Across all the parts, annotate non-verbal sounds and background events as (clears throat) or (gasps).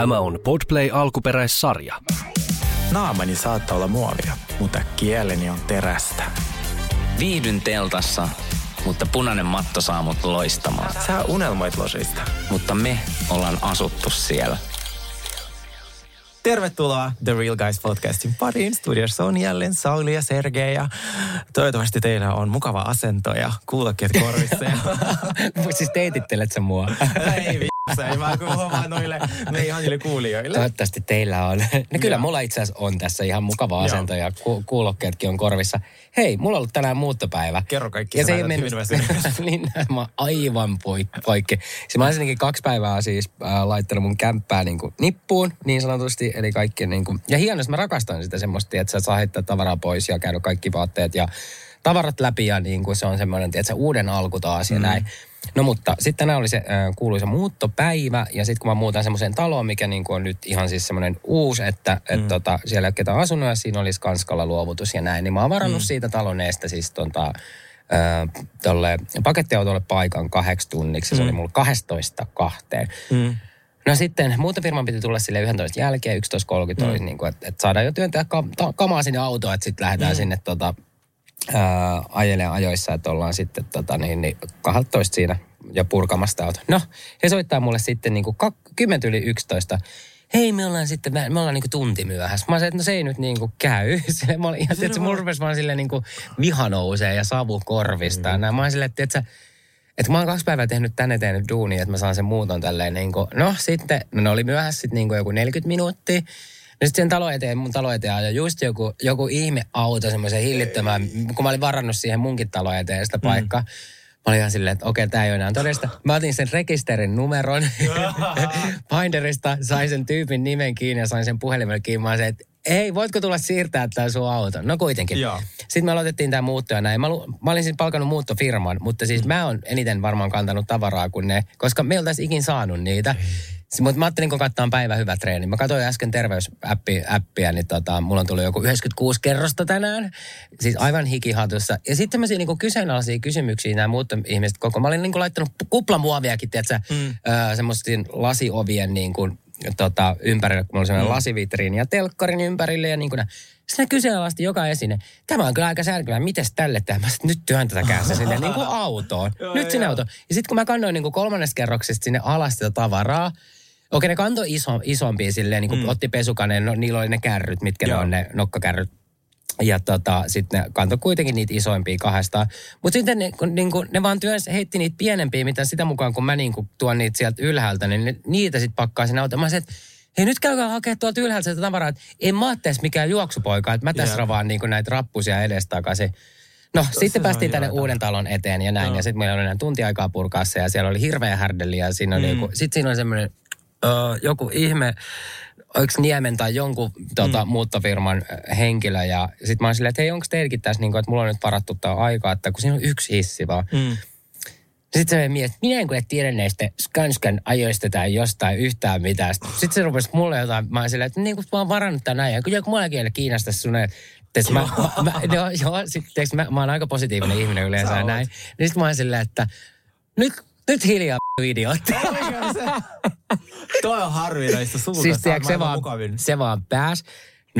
Tämä on Podplay alkuperäissarja. Naamani saattaa olla muovia, mutta kieleni on terästä. Viihdyn teltassa, mutta punainen matto saa mut loistamaan. Sä unelmoit losista. Mutta me ollaan asuttu siellä. Tervetuloa The Real Guys podcastin pariin. Studiossa on jälleen Sauli ja Sergei ja toivottavasti teillä on mukava asento ja kuulokkeet korvissa. Ja... (laughs) siis teitittelet sä mua? ei ei vaan kun huomaan noille me ihanille kuulijoille. Toivottavasti teillä on. No kyllä mulla itse asiassa on tässä ihan mukava asento ja ku- kuulokkeetkin on korvissa. Hei, mulla on ollut tänään muuttopäivä. Kerro kaikki, Ja se ei mennyt, (laughs) niin, mä aivan poik- poikki. Siis mä olisinkin kaksi päivää siis äh, laittanut mun kämppää niin kuin nippuun niin sanotusti. Eli kaikki niin kuin, ja hienosti mä rakastan sitä semmoista, että sä saa heittää tavaraa pois ja käydä kaikki vaatteet ja tavarat läpi ja niin kuin se on semmoinen, että uuden alku taas ja mm. näin. No mutta sitten tänään oli se äh, kuuluisa muuttopäivä ja sitten kun mä muutan semmoiseen taloon, mikä niin kuin on nyt ihan siis semmoinen uusi, että mm. et tota, siellä ei ole ketään asunut ja siinä olisi Skanskalla luovutus ja näin, niin mä oon varannut mm. siitä talon eestä siis tota, äh, tolle pakettiautolle paikan kahdeksi tunniksi. Se oli mulla 12 kahteen. Mm. No sitten muutofirman piti tulla sille 11 jälkeen, 11.30 mm. niin kuin, että, että saadaan jo työntää kam- ta- kamaa sinne autoon, että sitten lähdetään mm. sinne tota, ää, ajelee ajoissa, että ollaan sitten tota, niin, niin 12 siinä ja purkamasta auto. No, he soittaa mulle sitten niin kuin 10 yli 11. Hei, me ollaan sitten, me ollaan niinku tunti myöhässä. Mä sanoin, että no se ei nyt niinku käy. (laughs) Sille, mä olin ihan, että mulla rupesi vaan silleen niinku viha nousee ja savu korvista. Mm. Mä olin silleen, että, että mä oon kaksi päivää tehnyt tänne tehnyt duunia, että mä saan sen muuton tälleen niin kuin, no sitten, no ne oli myöhässä sitten niin kuin joku 40 minuuttia. No sitten sen talo eteen, mun talo eteen ajoi just joku, joku ihme auto semmoisen hillittömään, kun mä olin varannut siihen munkin talo eteen sitä paikkaa. Mm. Mä olin ihan silleen, että okei, tämä ei ole enää todesta. Mä otin sen rekisterin numeron (laughs) Finderista, sain sen tyypin nimen kiinni ja sain sen puhelimen kiinni. Mä olin että ei, voitko tulla siirtää tämä sun auto? No kuitenkin. Joo. Sitten me aloitettiin tämä muutto ja näin. Mä, lu- mä olin siis palkannut muuttofirman, mutta siis mä oon eniten varmaan kantanut tavaraa kuin ne, koska me oltaisiin ikin saanut niitä. Mutta mä ajattelin, kun katsoa päivä hyvä treeni. Mä katsoin äsken terveysäppiä, niin tota, mulla on tullut joku 96 kerrosta tänään. Siis aivan hikihatussa. Ja sitten tämmöisiä niin kyseenalaisia kysymyksiä nämä muut ihmiset koko. Mä olin niin kuin, laittanut kuplamuoviakin, tiedätkö, mm. semmoisten lasiovien niin kuin, tota, ympärille, kun mulla oli semmoinen mm. lasivitriini ja telkkarin ympärille ja niin kuin sitten kyseenalaisti joka esine. Tämä on kyllä aika särkevää. Mites tälle tämä? Nyt työntäkää se sinne niin kuin (laughs) autoon. nyt sinne autoon. Ja sitten kun mä kannoin niin kuin kolmannesta kerroksesta sinne alas sitä tavaraa, Okei, ne kantoi iso, isompia silleen, niin kuin mm. otti pesukaneen, no, niillä oli ne kärryt, mitkä Joo. ne on ne nokkakärryt. Ja tota, sitten ne kantoi kuitenkin niitä isoimpia kahdesta. Mutta sitten ne, kun, niin kun, ne vaan työns, heitti niitä pienempiä, mitä sitä mukaan, kun mä niin kun tuon niitä sieltä ylhäältä, niin ne, niitä sitten pakkaa sinne autoon. Mä sanoin, että hei nyt käykää hakea tuolta ylhäältä sitä tavaraa, että en mä tässä mikään juoksupoika, että mä tässä Jep. ravaan niin näitä rappusia edestakaisin. No, se sitten päästiin tänne uuden talon eteen ja näin. Joo. Ja sitten meillä oli enää tunti aikaa purkaa se ja siellä oli hirveä härdeli ja siinä oli mm. joku, sitten siinä oli semmoinen öö, joku ihme, oliko Niemen tai jonkun tota, mm. muuttofirman henkilö. Ja sitten mä olin silleen, että hei, onko teilläkin tässä, niin kuin, että mulla on nyt varattu tämä aika, että kun siinä on yksi hissi vaan. Mm. Sitten se mies, minä en kyllä tiedä näistä Skanskan ajoista tai jostain yhtään mitään. Sitten se rupesi mulle jotain, mä olin silleen, että niin kuin mä oon varannut tämän näin. Ja kun joku mullakin ei kiinnosta sun, että mä, mä, joo, joo, sit, tiiäks, mä, mä oon aika positiivinen ihminen yleensä näin. Niin sitten mä olin silleen, että nyt, nyt hiljaa idiootti. (laughs) Toi on harvinaista sulta. Siis tiedätkö, se vaan, mukavin. se vaan pääs.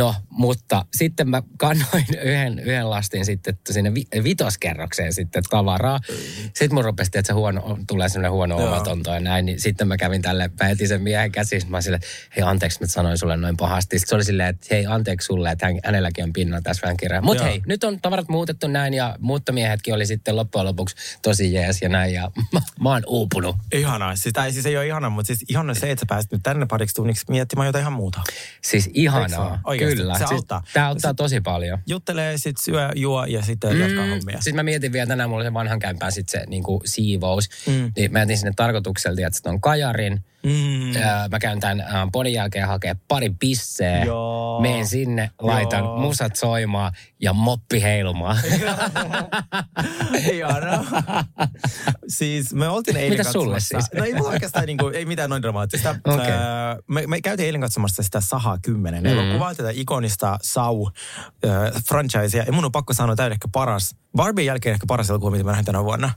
No, mutta sitten mä kannoin (laughs) yhden, yhden lastin sitten sinne vi, vitoskerrokseen sitten tavaraa. Sitten mun rupesi, että se huono, tulee sellainen huono Joo. omatonto ja näin. Niin sitten mä kävin tälle, mä sen miehen käsiin. Mä silleen, hei anteeksi, mä sanoin sulle noin pahasti. Sitten se oli silleen, että hei anteeksi sulle, että hän, hänelläkin on pinnalla tässä vähän kirjaa. Mutta hei, nyt on tavarat muutettu näin ja muuttomiehetkin oli sitten loppujen lopuksi tosi jees ja näin. Ja (laughs) mä, mä oon uupunut. Ihanaa. Siis, tai siis ei ole ihanaa, mutta siis ihanaa se, että sä pääsit nyt tänne pariksi tunniksi miettimään jotain ihan muuta. Siis ihanaa. ole? Kyllä. Se siis, auttaa. Tää auttaa tosi paljon. Juttelee, sit syö, juo ja sitten mm. jatkaa hommia. Sitten mä mietin vielä tänään, mulla oli se vanhan kämpään sit se niin kuin siivous. Mm. Mm. Niin mä jätin sinne tarkoituksella, että on kajarin. Mm. Mm. Mä käyn tämän äh, podin jälkeen hakee pari pisseä. Joo. Meen sinne, laitan Joo. musat soimaan ja moppi heilumaan. (laughs) Ihanaa. siis me oltiin eilen Mitäs sulle siis? No ei mulla oikeastaan niinku, ei mitään noin dramaattista. (laughs) Okei. Öö, me, me käytiin eilen katsomassa sitä Saha 10 Mm. elokuvaa, tätä ikonista Sau äh, franchisea. Ja mun on pakko sanoa, että tämä on ehkä paras, Barbien jälkeen ehkä paras elokuva, mitä mä näin tänä vuonna.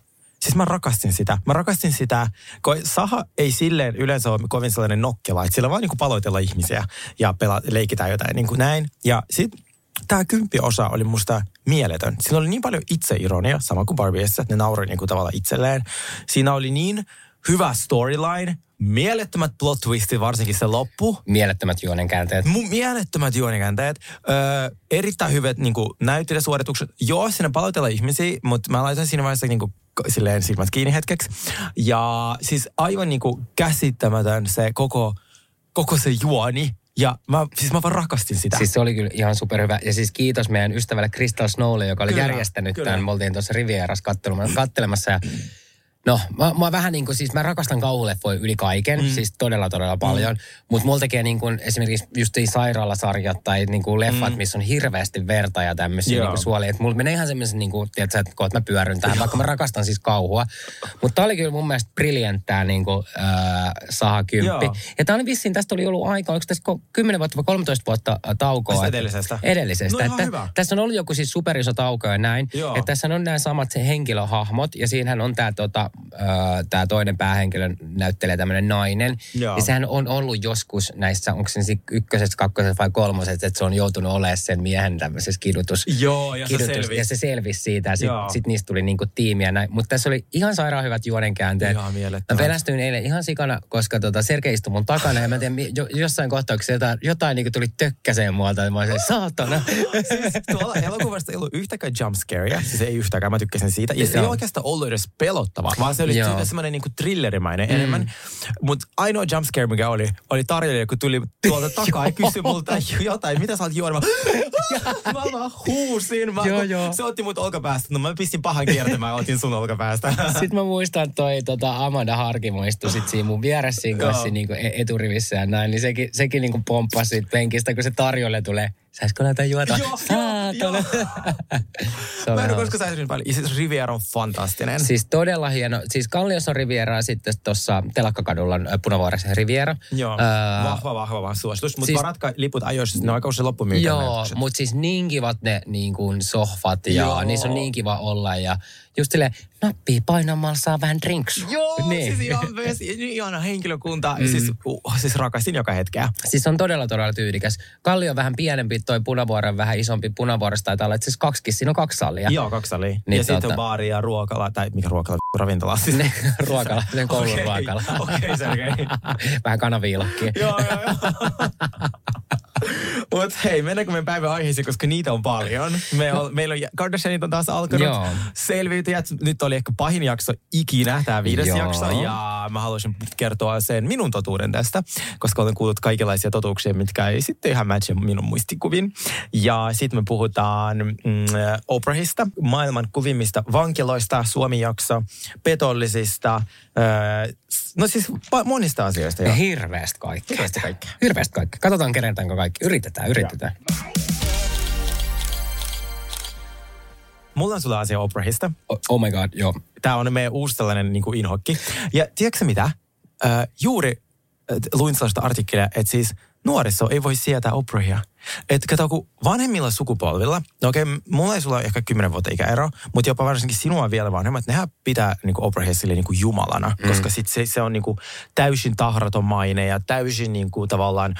Siis mä rakastin sitä. Mä rakastin sitä, kun Saha ei silleen yleensä ole kovin sellainen nokkela, että sillä vaan niin kuin paloitella ihmisiä ja pela, leikitään jotain niin kuin näin. Ja sitten tämä kymppiosa oli musta mieletön. Siinä oli niin paljon itseironia, sama kuin Barbiessa, että ne nauroi niin kuin tavallaan itselleen. Siinä oli niin hyvä storyline, mielettömät plot twistit, varsinkin se loppu. Mielettömät juonenkäänteet. Mun mielettömät juonikäänteet. Öö, erittäin hyvät niin näyttelijäsuoritukset. Joo, siinä palautella ihmisiä, mutta mä laitan siinä vaiheessa niin kuin, silleen silmät kiinni hetkeksi. Ja siis aivan niin kuin käsittämätön se koko, koko se juoni. Ja mä, siis mä vaan rakastin sitä. Siis se oli kyllä ihan superhyvä. Ja siis kiitos meidän ystävälle Crystal Snowlle, joka oli Kyllä, järjestänyt kyllä. tämän. Me oltiin tuossa Rivieras kattelemassa, kattelemassa ja No, mä, mä vähän niin kuin, siis mä rakastan kauhuleffoja yli kaiken, mm. siis todella todella paljon. Mm. Mutta mulla tekee niin kuin esimerkiksi just sairaalasarjat tai niin kuin leffat, mm. missä on hirveästi verta ja tämmöisiä niin suolia. Et mulla menee ihan semmoisen, niin kuin, tiedätkö, että kohta mä pyörryn tähän, vaikka mä rakastan siis kauhua. Mutta tää oli kyllä mun mielestä brilliant tää niin kuin, äh, Saha kymppi. Joo. Ja tää oli vissiin, tästä oli ollut aika, onko tässä ko- 10 vuotta vai 13 vuotta taukoa? Tästä että- edellisestä? Edellisestä. No että hyvä. Tässä on ollut joku siis superiso tauko ja näin. Joo. Että tässä on nämä samat se henkilöhahmot ja siinähän on tämä tota, tää toinen päähenkilö näyttelee tämmöinen nainen. Joo. Ja sehän on ollut joskus näissä, onko se ykkösessä, kakkosessa vai kolmosessa, että se on joutunut olemaan sen miehen tämmöisessä kidutus. Joo, ja se kidutus- selvisi. ja se selvisi siitä sitten sit niistä tuli niinku tiimiä. Mutta tässä oli ihan sairaan hyvät juonenkäänteet. Ihan Mä pelästyin eilen ihan sikana, koska tota Sergei istui mun takana ja mä en tiedä, mi- jo, jossain kohtauksessa jotain, jotain niinku tuli tökkäseen muolta. Ja mä olin se, saatana. (laughs) siis tuolla elokuvasta ei ollut yhtäkään jump scarea, siis ei yhtäkään, mä tykkäsin siitä. Ja se ei oikeastaan ollut edes pelottava, vaan se oli Joo. se- semmoinen niinku thrillerimäinen mm. enemmän. Mutta ainoa jump scare, mikä oli, oli tarjoilija, kun tuli tuolta (laughs) takaa ja kysyi multa jotain, mitä sä oot juonut? Mä, (laughs) mä vaan huusin. Mä, Joo, joo. Se otti mut olkapäästä, no mä pistin pahan kiertämään ja otin sun olkapäästä. (laughs) Sitten mä muistan, että toi tota Amanda Harkimo istui sit siinä mun vieressä siinä kanssa niinku e- eturivissä ja näin, niin sekin, sekin niinku pomppasi siitä penkistä, kun se tarjolle tulee. Saisiko näitä juota? Joo, joo, (laughs) oli Mä en ole koskaan saisin paljon. Ja siis Riviera on fantastinen. Siis todella hieno. Siis Kalliossa on Riviera sitten tuossa Telakkakadulla on Punavuoressa Riviera. Joo, Öö, vahva, vahva, vahva suositus. Mutta siis- varatkaa liput ajoissa, ne on aika usein loppumyytä. Joo, mutta siis niin kivat ne niin kuin sohvat ja Joo. niissä on niin kiva olla ja just silleen nappia painamalla saa vähän drinks. Joo, niin. siis ihan, (laughs) vesi, niin ihana henkilökunta. Mm. Siis, uh, siis rakastin joka hetkeä. Siis on todella todella tyylikäs. Kallio on vähän pienempi, toi punavuoro on vähän isompi. Punavuorosta taitaa olla, siis kaksikin, siinä on kaksi sallia. Joo, kaksi salia. Niin ja sitten tota- on baari ja ruokala, tai mikä ruokala, (laughs) ravintola. Siis. (laughs) Ne, ruokala, sen koulun Okei, ruokala. okei, Sergei. vähän kanaviilokkia. joo, joo, joo. Mutta hei, mennäänkö meidän päivän aiheisiin, koska niitä on paljon. Me on, meillä on, Kardashianit on taas alkanut. Joo. Selviytyjät. Nyt oli ehkä pahin jakso ikinä, tämä viides Joo. jakso. Ja mä haluaisin kertoa sen minun totuuden tästä, koska olen kuullut kaikenlaisia totuuksia, mitkä ei sitten ihan matche minun muistikuvin. Ja sitten me puhutaan mm, Oprahista, maailman kuvimmista vankiloista, Suomi-jakso, petollisista, öö, no siis monista asioista. Ja Jo. hirveästi kaikkea. Hirveästi kaikkea. Hirveästi kaikkea. Katsotaan kerätäänkö kaikki. Yritetään, yritetään. Mulla on sulla asia Oprahista. Oh, oh my god, joo. Tämä on meidän uusi tällainen niin kuin inhokki. Ja tiedätkö mitä? Äh, juuri äh, luin sellaista artikkelia, että siis nuoriso ei voi sietää Oprahia. Että kato, kun vanhemmilla sukupolvilla, no okei, mulla ei sulla ole ehkä 10 vuotta ikäero, mutta jopa varsinkin sinua vielä vanhemmat, nehän pitää niin kuin Oprahia sille niin kuin jumalana, mm. koska sit se, se on niin kuin täysin tahraton maine ja täysin niin kuin tavallaan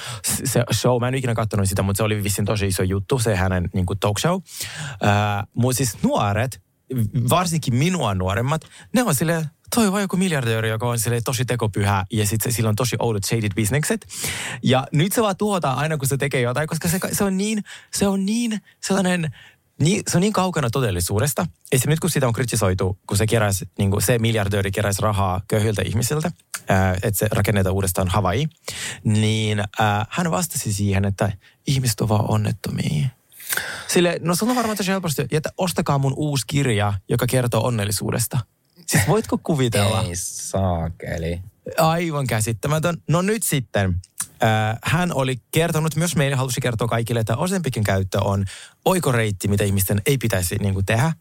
se show, mä en ikinä katsonut sitä, mutta se oli vissiin tosi iso juttu, se hänen niin kuin talk show. Mutta siis nuoret, varsinkin minua nuoremmat, ne on silleen, toi on vaan joku miljardööri, joka on tosi tekopyhä ja sitten sillä on tosi oudot shaded bisnekset. Ja nyt se vaan tuhotaan aina, kun se tekee jotain, koska se, se on niin, se on niin sellainen, niin, se on niin kaukana todellisuudesta. Esimerkiksi nyt kun sitä on kritisoitu, kun se, keräsi, niin kuin se miljardööri keräisi rahaa köyhiltä ihmisiltä, ää, että se rakennetaan uudestaan Hawaii, niin ää, hän vastasi siihen, että ihmiset ovat vaan onnettomia. Sille, no sulla on varmaan tosi helposti, että ostakaa mun uusi kirja, joka kertoo onnellisuudesta. Siis voitko kuvitella? Ei saakeli. Aivan käsittämätön. No nyt sitten. Äh, hän oli kertonut, myös meille halusi kertoa kaikille, että Ozempikin käyttö on oikoreitti, mitä ihmisten ei pitäisi niin kuin, tehdä.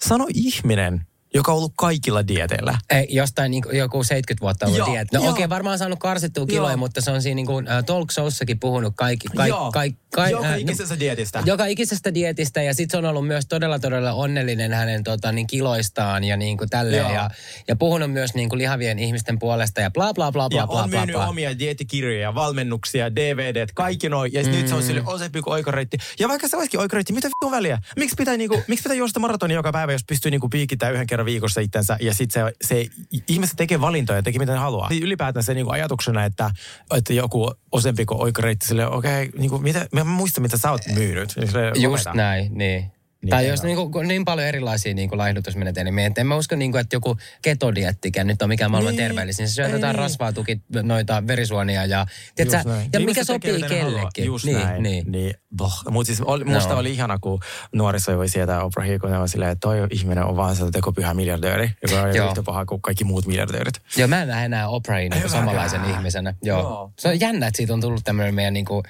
Sano ihminen, joka on ollut kaikilla dieteillä. Ei, jostain niin, joku 70 vuotta ollut diet. No okei, okay, varmaan saanut karsittua kiloja, Joo. mutta se on siinä niin kuin, äh, talk showssakin puhunut kaikki, kaik, Joo, kaik, kaik, joka äh, ikisestä dietistä. Joka ikisestä dietistä ja sitten se on ollut myös todella todella onnellinen hänen tota, niin kiloistaan ja niin kuin tälleen. Joo. Ja, ja puhunut myös niin kuin lihavien ihmisten puolesta ja bla bla bla bla ja bla on bla myynyt bla. omia dieettikirjoja, valmennuksia, DVDt, kaikki noin. Ja mm. nyt se on sille osempi kuin oikoreitti. Ja vaikka se olisikin oikoreitti, mitä vittu väliä? Miksi pitää, niinku, miksi pitää juosta maratonia joka päivä, jos pystyy niinku piikittämään yhden kerran viikossa itsensä ja sitten se, se ihmiset tekee valintoja ja tekee mitä ne haluaa. Niin ylipäätään se niinku ajatuksena, että, että joku osempi kuin oikoreitti, sille okei, okay, niinku, mitä, mä en muista mitä sä oot myynyt. Niin Just lopeta. näin, niin. Niin, tai jos ole. niin, kuin, niin paljon erilaisia niin kuin laihdutusmenetelmiä. Et En mä usko, niin kuin, että joku ketodiettikään nyt on mikään maailman Niin. terveellisin. Se syö Ei jotain niin. rasvaa, tuki, noita verisuonia ja, tiedätkö, näin. ja Ihmiset mikä sopii kellekin. Just niin, näin. Niin. niin. Boh. Mutta siis oli, musta No. oli ihana, kun nuoriso voi sietää Oprahia, kun ne on silleen, että toi ihminen on vaan se tekopyhä miljardööri, joka on yhtä paha kuin kaikki muut miljardöörit. Joo, mä en näe enää Oprahin niin Ei samanlaisen ihmisenä. Joo. Joo. Se on jännä, että siitä on tullut tämmöinen meidän niin kuin,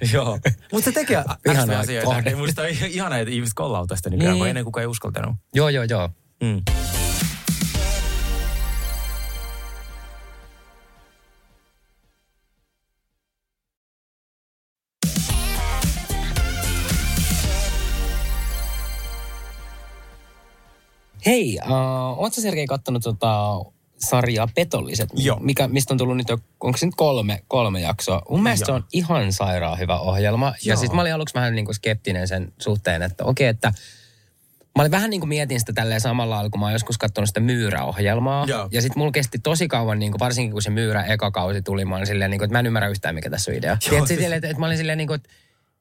(laughs) Joo. Mutta se tekee (laughs) Ihana asioita. kohde. Ei Musta on ihana, että ihmiset kollaa tästä nykyään, Niin. kun ennen kukaan ei uskaltanut. joo, joo, joo. Mm. Hei, uh, ootko sä Sergei kattonut tota sarjaa Petolliset? Joo. Mikä, mistä on tullut nyt jo, onko se nyt kolme, kolme jaksoa? Mun mielestä se Joo. on ihan sairaan hyvä ohjelma. Ja Joo. siis mä olin aluksi vähän niin kuin skeptinen sen suhteen, että okei, että Mä olin vähän niin kuin mietin sitä tälleen samalla lailla, kun mä oon joskus katsonut sitä Myyrä-ohjelmaa. Joo. Ja sitten mulla kesti tosi kauan, niin kuin, varsinkin kun se Myyrä eka kausi tuli, mä olin silleen, niin kuin, että mä en ymmärrä yhtään, mikä tässä on idea. Tiedätkö, siis- että, että mä olin silleen, niin kuin, että,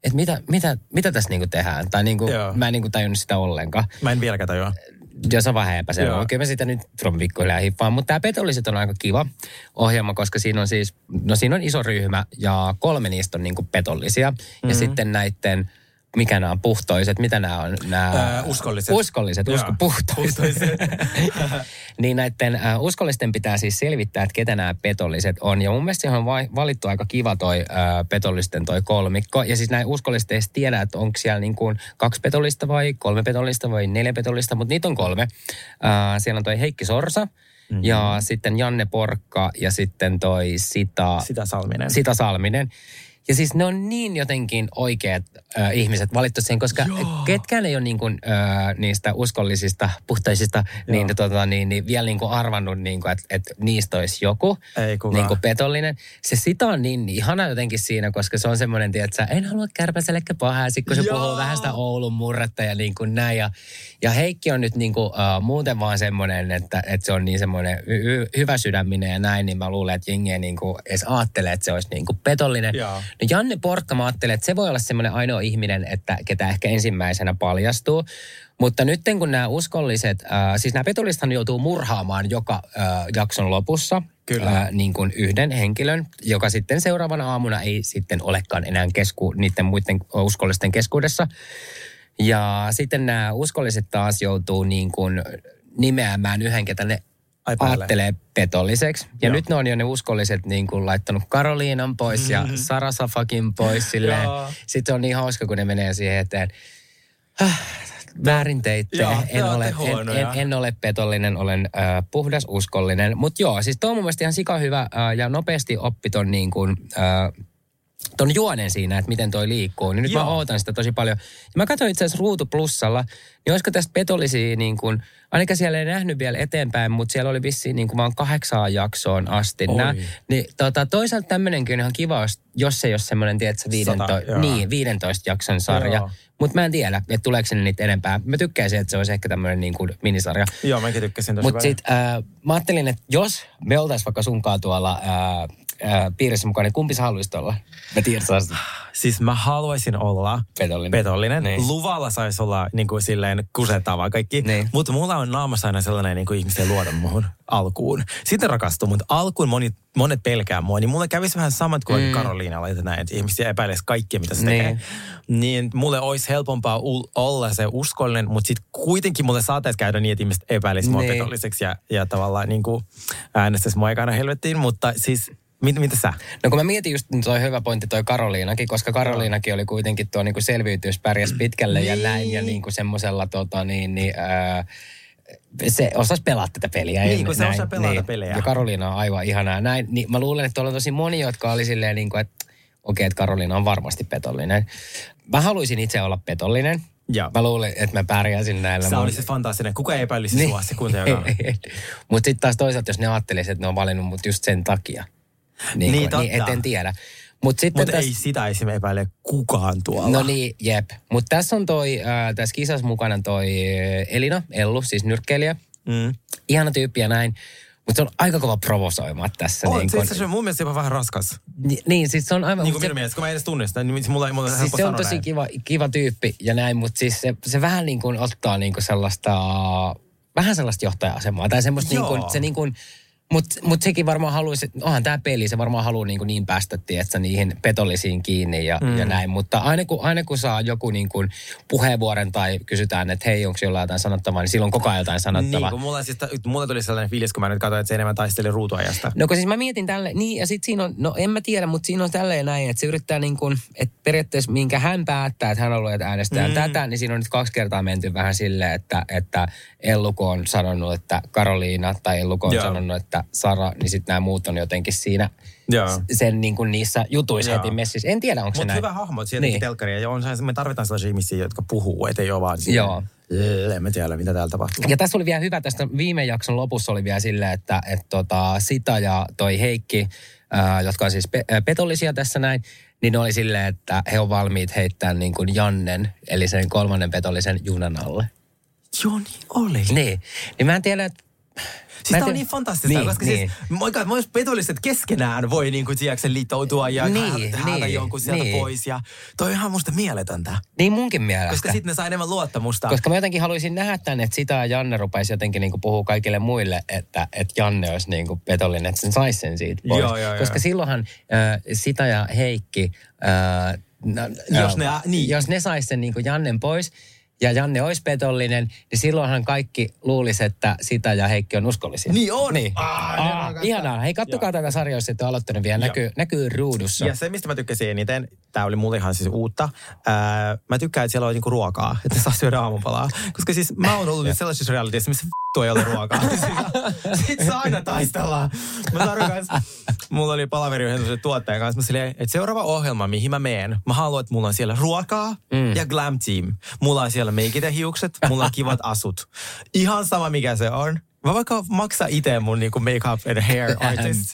että mitä, mitä, mitä tässä niin kuin tehdään? Tai niin kuin, Joo. mä en niin kuin tajunnut sitä ollenkaan. Mä en vieläkään tajua. Ja se on vähän epäselvä. Joo. Kyllä mä sitä nyt from pikkuhiljaa hippaan. Mutta tämä Petolliset on aika kiva ohjelma, koska siinä on siis, no siinä on iso ryhmä ja kolme niistä on niinku petollisia. Mm-hmm. Ja sitten näiden, mikä nämä on, puhtoiset, mitä nämä on? Nämä, Ää, uskolliset. Uskolliset, usko, Joo. puhtoiset. (laughs) (laughs) niin näiden äh, uskollisten pitää siis selvittää, että ketä nämä petolliset on. Ja mun mielestä siihen on vai, valittu aika kiva toi äh, petollisten toi kolmikko. Ja siis näin uskolliset ei tiedä, että onko siellä niin kuin kaksi petollista vai kolme petollista vai neljä petollista, mutta niitä on kolme. Äh, siellä on toi Heikki Sorsa mm-hmm. ja sitten Janne Porkka ja sitten toi Sita, Sitä Salminen. Sita Salminen. Ja siis ne on niin jotenkin oikeat äh, ihmiset valittu siihen, koska Joo. ketkään ei ole niin kuin, äh, niistä uskollisista, puhtaisista, niin, tota, niin, niin vielä niin kuin arvannut, niin kuin, että, että niistä olisi joku Ei kukaan. niin kuin petollinen. Se Sita on niin ihana jotenkin siinä, koska se on semmoinen, että en halua kärpäsellekä pahaa, sit kun se Joo. puhuu vähän sitä Oulun murretta ja niin kuin näin. Ja, ja Heikki on nyt niin kuin, uh, muuten vaan semmoinen, että, että se on niin semmoinen hy- hy- hyvä sydäminen ja näin, niin mä luulen, että jengi ei niin kuin edes ajattele, että se olisi niin kuin petollinen. Joo. No Janne Porkka, mä ajattelen, että se voi olla semmoinen ainoa ihminen, että ketä ehkä ensimmäisenä paljastuu. Mutta nyt kun nämä uskolliset, äh, siis nämä petollisethan joutuu murhaamaan joka äh, jakson lopussa Kyllä. Äh, niin kuin yhden henkilön, joka sitten seuraavana aamuna ei sitten olekaan enää kesku, niiden muiden uskollisten keskuudessa. Ja sitten nämä uskolliset taas joutuu niin kuin nimeämään yhden, ketä ne Ai päälle. ajattelee petolliseksi. Ja Joo. nyt ne on jo ne uskolliset niin kuin laittanut Karoliinan pois ja Sara Safakin pois silleen. Sitten on niin hauska, kun ne menee siihen eteen. Ah, väärin teitte. Joo, en, ole, en, en, en ole petollinen, olen äh, puhdas uskollinen. Mutta joo, siis tuo on mun mielestä ihan sika hyvä äh, ja nopeasti oppi ton niin kuin, äh, ton juonen siinä, että miten toi liikkuu. Niin nyt Joo. mä ootan sitä tosi paljon. Ja mä katsoin itse asiassa Ruutu Plussalla, niin olisiko tästä petollisia niin kuin, ainakaan siellä ei nähnyt vielä eteenpäin, mutta siellä oli vissiin niin kuin vaan kahdeksaan jaksoon asti. Oi. Nää, niin tota, toisaalta tämmöinenkin on ihan kiva, jos- se ei ole semmoinen, tiedätkö, 15, joo. niin, 15 jakson sarja. Mutta mä en tiedä, että tuleeko sinne niitä enempää. Mä tykkäisin, että se olisi ehkä tämmöinen niin kuin minisarja. Joo, mäkin tykkäsin tosi Mutta sitten äh, mä ajattelin, että jos me oltaisiin vaikka sunkaan tuolla äh, äh, piirissä mukaan, niin kumpi sä haluaisit olla? Mä tiedän, Siis mä haluaisin olla petollinen. petollinen. Niin. Luvalla saisi olla niin kuin silleen kusettava kaikki. Niin. Mutta mulla on naamassa aina sellainen, niin kuin ihmiset ei luota muuhun alkuun. Sitten rakastuu, mutta alkuun moni, monet pelkää mua. Niin mulle kävisi vähän samat kuin mm. Karoliinalla, että näin, että ihmisiä epäilisi kaikkea, mitä se Niin. tekee. Niin mulle olisi helpompaa olla se uskollinen, mutta sitten kuitenkin mulle saattaisi käydä niin, että ihmiset epäilisi mua Niin. petolliseksi ja, ja tavallaan niin kuin äänestäisi mua aikana helvettiin. Mutta siis, mit, mitä sä? No kun mä mietin just niin toi hyvä pointti toi Karoliinakin, koska Karoliinakin oli kuitenkin tuo niinku selviytyys, pärjäs pitkälle ja Niin. näin ja niinku semmoisella tota niin, niin ää, se osasi pelaa tätä peliä. Niin, ja kun se näin, osaa pelata pelejä. Ja Karoliina on aivan ihanaa. Näin, niin mä luulen, että tuolla on tosi moni, jotka oli silleen, niin kuin, että okei, että Karoliina on varmasti petollinen. Mä haluaisin itse olla petollinen. Joo. Mä luulen, että mä pärjäisin näillä. Se mun- oli se fantastinen. Kuka ei epäilisi niin. sua sekuntia (laughs) Mutta sitten taas toisaalta, jos ne ajattelisi, että ne on valinnut mut just sen takia. Niin, Niin, kuin, niin et en tiedä. Mutta Mutta täs- ei sitä esimerkiksi epäile kukaan tuolla. No niin, jep. Mutta tässä on toi, äh, tässä kisassa mukana toi äh, Elina, Ellu, siis nyrkkeilijä. Mm. Ihana tyyppi ja näin. Mutta se on aika kova provosoimaan tässä. On, niin, se, kun, se on mun mielestä jopa vähän raskas. ni, niin, siis se on aivan... Niin mut kuin se, minun mielestä, kun mä en edes tunne sitä, niin mulla ei mulla siis se on tosi näin. kiva, kiva tyyppi ja näin, mutta siis se, se vähän niin kuin ottaa niin kuin sellaista, vähän sellaista johtaja-asemaa. Tai semmoista niin kuin, Joo. se niin kuin, mutta mut sekin varmaan haluaisi, onhan tämä peli, se varmaan haluaa niin, niin päästä, tiedätkö, niihin petollisiin kiinni ja, mm. ja näin. Mutta aina kun, aina kun saa joku niin kuin puheenvuoron tai kysytään, että hei, onko jollain jotain sanottavaa, niin silloin koko ajan jotain sanottavaa. Niin, kun mulla, siis, mulla tuli sellainen fiilis, kun mä nyt katsoin, että se enemmän taisteli ruutuajasta. No kun siis mä mietin tälle, niin ja sitten siinä on, no en mä tiedä, mutta siinä on tälleen näin, että se yrittää niin kuin, että periaatteessa minkä hän päättää, että hän haluaa, että äänestää mm. tätä, niin siinä on nyt kaksi kertaa menty vähän silleen, että, että Elluko on sanonut, että Karoliina tai Elluko on Joo. sanonut, että Sara, niin sitten nämä muut on jotenkin siinä Joo. sen niin kuin niissä jutuissa Joo. heti messissä. En tiedä, onko se Mutta näin. hyvä hahmo, että sieltäkin Niin. telkkaria. Ja on, se- me tarvitaan sellaisia ihmisiä, jotka puhuu, ettei ole vaan siinä. Joo. "Ää, En mä tiedä, mitä täällä tapahtuu. Ja tässä oli vielä hyvä, tästä viime jakson lopussa oli vielä silleen, että, että tota, Sita ja toi Heikki, ää, jotka on siis pe- petollisia tässä näin, niin ne oli silleen, että he on valmiit heittämään niin kuin Jannen, eli sen kolmannen petollisen junan alle. Joo, niin oli. Niin, niin mä en tiedä, että... Siis tämä on niin fantastista, Niin, niin, koska niin. niin. siis, moika, myös petolliset keskenään voi niin kuin, tiedätkö, liittoutua ja Niin, niin, häätä niin, jonkun sieltä niin. pois. Ja toi on ihan musta mieletöntä, Niin munkin mielestä. koska sitten ne saa enemmän luottamusta. Koska mä jotenkin haluaisin nähdä tänne, että sitä ja Janne rupeisi jotenkin niinku puhua kaikille muille, että, että Janne olisi niinku petollinen, että sen saisi sen siitä pois. Joo, joo, Koska joo. silloinhan äh, sitä ja Heikki, äh, no, Jos ne- niin. jos ne sais sen niinku Jannen pois ja Janne olisi petollinen, niin silloinhan kaikki luulisi, että sitä ja Heikki on uskollisia. Niin on. Niin. Aa, rakastaa. ihanaa. Hei, kattokaa Joo. tätä sarjaa, jos ette ole aloittanut vielä. Näkyy, näkyy ruudussa. Ja se, mistä mä tykkäsin eniten, tämä oli mulle ihan siis uutta. Ää, mä tykkään, että siellä on niinku ruokaa, että saa syödä aamupalaa. Koska siis mä oon ollut nyt sellaisessa realityissa, missä vittu ei ole ruokaa. (laughs) Sitten saa aina taistellaan. Mä tarkoitan, mulla oli palaveri yhden tuottajan kanssa. Mä silleen, että seuraava ohjelma, mihin mä meen, mä haluan, että mulla on siellä ruokaa mm. ja glam team. Mulla on siellä meikit ja hiukset, mulla on kivat asut. Ihan sama mikä se on. Mä vaikka maksaa itse mun niinku make-up and hair artist.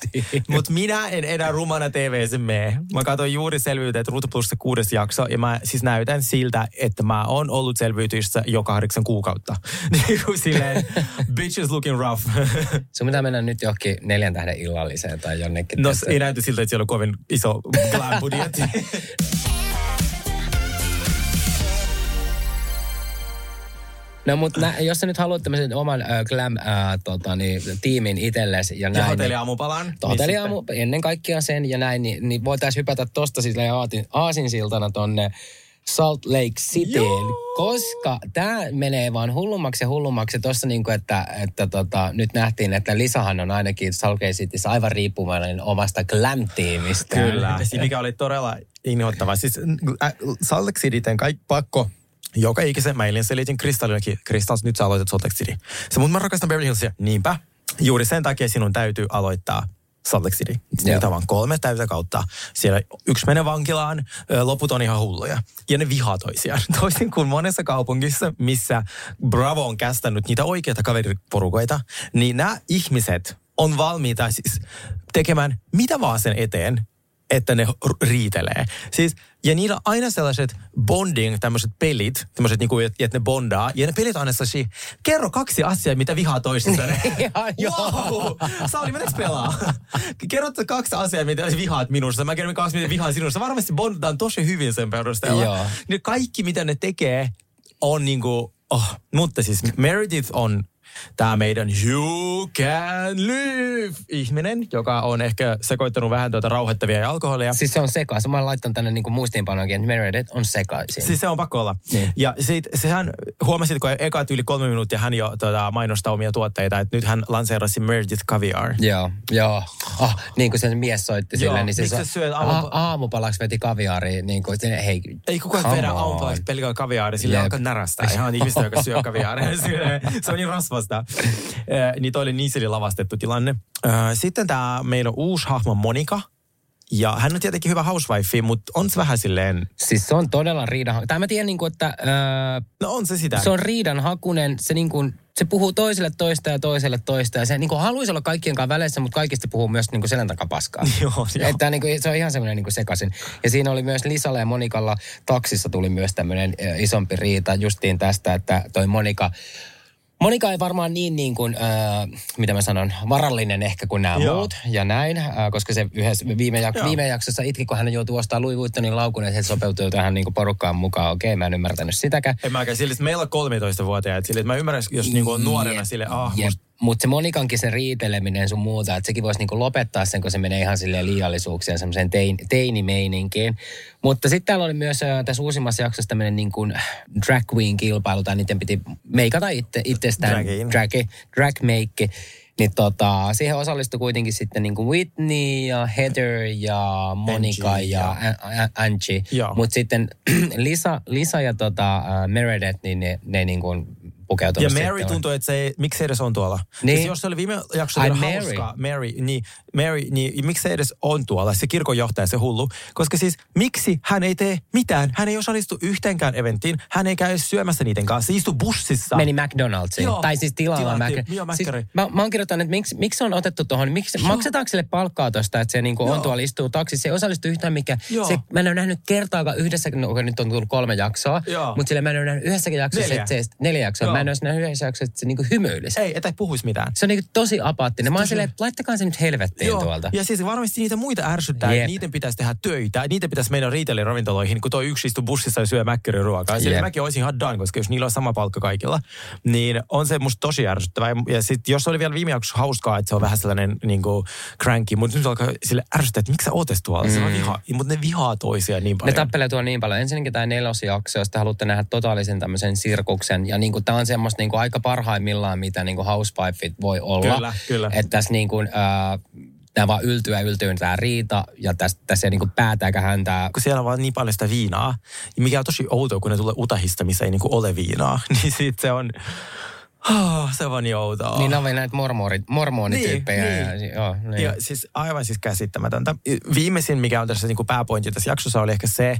Mutta minä en enää rumana TV:ssä mene. Mä katsoin juuri selvyyteen Ruutu Plus kuudes jakso ja mä siis näytän siltä, että mä oon ollut selviytyissä jo kahdeksan kuukautta. (laughs) Niin kuin silleen, bitch is looking rough. (laughs) Sun pitää mennä nyt johonkin neljän tähden illalliseen tai jonnekin. No tässä. ei näytä siltä, että siellä on kovin iso glam budjetti. (laughs) No mutta nä, jos sä nyt haluat tämmöisen oman äh, glam äh, tota, niin, tiimin itsellesi ja ja näin. hotelliaamupalan. niin, hotelliaamu, ennen kaikkea sen ja näin, niin, niin voitaisiin hypätä tosta siis aatin, aasinsiltana tonne Salt Lake Cityin, koska tämä menee vaan hullummaksi ja hullummaksi. Tuossa niin kuin, että, että tota, nyt nähtiin, että Lisahan on ainakin Salt Lake Cityssä aivan riippuvainen omasta glam-tiimistä. Kyllä, ja mikä oli todella inhottava. Siis äh, Salt Lake City kaikki pakko joka ikisen, mä eilen selitin Kristallillekin, Kristalls, nyt sä aloitat Salt Lake City. Se, mutta mä rakastan Beverly Hillsia. Niinpä. Juuri sen takia sinun täytyy aloittaa Salt Lake City. Niitä on vaan kolme täytä kautta. Siellä yksi menee vankilaan, loput on ihan hulluja. Ja ne vihaa toisiaan. (laughs) Toisin kuin monessa kaupungissa, missä Bravo on kästänyt niitä oikeita kaveriporukoita, niin nämä ihmiset on valmiita siis tekemään mitä vaan sen eteen, että ne riitelee. Siis, ja niillä on aina sellaiset bonding, tämmöiset pelit, tämmöiset niinku, että ne bondaa. Ja ne pelit on aina sellaisia, kerro kaksi asiaa, mitä vihaa toisista. (laughs) Wow! Sauli, meneekö pelaa? Kerro kaksi asiaa, mitä vihaat minusta. Mä kerron kaksi, mitä vihaan sinusta. Varmasti bondataan tosi hyvin sen perusteella. Niin kaikki, mitä ne tekee, on niinku, oh, mutta siis Meredith on tämä meidän You Can Live ihminen, joka on ehkä sekoittanut vähän tuota rauhoittavia ja alkoholia. Siis se on sekaisin. Mä laitan tänne niin muistiinpanoinkin, että Meredith on sekaisin. Siis se on pakko olla. Niin. Ja sit, sehän huomasit, kun eka yli kolme minuuttia hän jo tota, mainostaa omia tuotteita, että nyt hän lanseerasi Meredith Caviar. Joo, joo. Oh, niin kuin sen mies soitti sille, niin se miksi syöt a- aamupa- aamupalaksi veti kaviaaria, niin kuin, hei, Ei kukaan vedä aamupalaksi pelkää kaviaaria, sillä Jep. alkaa närästää. Ihan ihmistä, joka syö kaviaaria. (laughs) Se- on niin rasvas sellaista. Niin toi oli niin sille lavastettu tilanne. Sitten tämä meidän uusi hahmo Monika. Ja hän on tietenkin hyvä housewife, mutta on se vähän silleen... Siis se on todella riidan... Tai mä tiedän, niin kuin, että öö, No on se sitä. se on riidan hakunen. Se, niin kuin, se puhuu toiselle toista ja toiselle toista. Ja se niin kuin, haluaisi olla kaikkien kanssa väleissä, mutta kaikista puhuu myös niin kuin selän takaa paskaa. (laughs) Joo, joo. Että niin kuin, se on ihan semmoinen niin kuin sekaisin. Ja siinä oli myös Lisalla ja Monikalla taksissa tuli myös tämmöinen isompi riita justiin tästä, että toi Monika Monika ei varmaan niin, niin kuin, äh, mitä mä sanon, varallinen ehkä kuin nämä Joo. muut ja näin, äh, koska se yhdessä viime, jak- Joo. viime jaksossa itki, kun hän joutui ostamaan Louis Vuittonin laukun, että he sopeutuu tähän niin kuin porukkaan mukaan. Okei, mä en ymmärtänyt sitäkään. En mäkään. Sille, että meillä on 13-vuotiaat. Sille, että mä ymmärrän, jos niinku on nuorena Jep, sille, ah, jep. musta Mutta se Monikankin se riiteleminen sun muuta, että sekin voisi niinku lopettaa sen, kun se menee ihan silleen liiallisuuksiin ja semmoiseen tein, teinimeininkiin. Mutta sitten täällä oli myös äh, tässä uusimmassa jaksossa tämmöinen niinku drag queen kilpailu, tai niiden piti meikata itse, itsestään Dragiin. dragi, drag make. Niin tota, siihen osallistui kuitenkin sitten niinku Whitney ja Heather ja Monica Angie ja, ja- Angie. Mutta sitten (clears throat) Lisa, Lisa ja tota, uh, Meredith, niin ne, ne niinku pukeutunut Ja Mary tuntuu, että se ei, miksi se edes on tuolla? Niin. Siis jos se oli viime jaksossa Mary. hauskaa, Mary, niin, Mary, niin miksi se edes on tuolla, se kirkonjohtaja, se hullu? Koska siis miksi hän ei tee mitään? Hän ei osallistu yhteenkään eventtiin, hän ei käy syömässä niiden kanssa, se istuu bussissa. Meni McDonald'siin. Joo, tai siis tilattiin. Mac- Joo, siis, mä, mä oon kirjoittanut, että miksi, miksi on otettu tuohon. Miksi, maksetaanko sille palkkaa tosta, että se niinku on Joo. tuolla istuu taksissa. Se ei osallistu yhtään mikä. Joo. Se, mä en ole nähnyt kertaakaan yhdessä, no nyt on tullut kolme jaksoa. Joo. Mutta sille mä en ole nähnyt yhdessäkin jaksossa, Neljä. se, neljä jaksoa. Joo. Mä en ole nähnyt yhdessä jaksossa, että se niinku hymyilisi. Ei, että ei puhuisi mitään. Se on niinku tosi apaattinen. Mä oon silleen, että laittakaa se nyt helvettiin Joo, tuolta. Ja siis varmasti niitä muita ärsyttää, Jep. että niiden pitäisi tehdä töitä. Niiden pitäisi mennä riiteliravintoloihin, kun toi yksi istuu bussissa ja syö mäkkäriruokaa. Sillä mäkin olisin ihan done, koska jos niillä on sama palkka kaikilla, niin on se musta tosi ärsyttävää. Ja sitten jos oli vielä viime jaksossa hauskaa, että se on vähän sellainen niin kuin cranky, mutta nyt alkaa sille ärsyttää, että miksi sä ootes tuolla? Se on viha, mutta ne vihaa toisiaan niin Ne paljon. tappelee tuo niin paljon. Ensinnäkin tämä nelosjakso, jos te haluatte nähdä totaalisen tämmöisen sirkuksen. Ja niinku, tämä on semmoista niinku aika parhaimmillaan, mitä niinku housewifeit voi olla. Kyllä, kyllä. Että tässä niinku, äh, tämä vaan yltyy ja yltyy tämä riita. Ja tässä, tässä ei niinku päätä eikä häntää. kun siellä on vaan niin paljon sitä viinaa, ja mikä on tosi outoa, kun ne tulee Utahista, missä ei niinku ole viinaa, (laughs) niin sit se on, oh, se on vaan niin. Niin ne on vielä näitä mormorit, mormonityyppejä. Niin, ja, niin. joo, niin. Ja siis aivan siis käsittämätöntä. Viimeisin, mikä on tässä niin kuin pääpointti tässä jaksossa, oli ehkä se,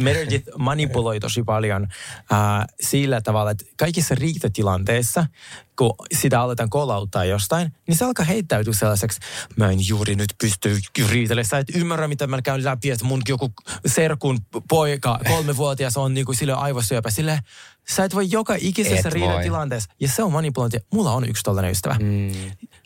Meredith manipuloi tosi paljon äh, sillä tavalla, että kaikissa riitatilanteissa, kun sitä aletaan kolauttaa jostain, niin se alkaa heittäytyä sellaiseksi, mä en juuri nyt pysty riitelemään, sä et ymmärrä, mitä mä käyn läpi, että mun joku serkun poika, kolmevuotias on niin kuin sille aivosyöpä, sille sä et voi joka ikisessä riidan tilanteessa, ja se on manipulointi. Mulla on yksi tollainen ystävä. Mm.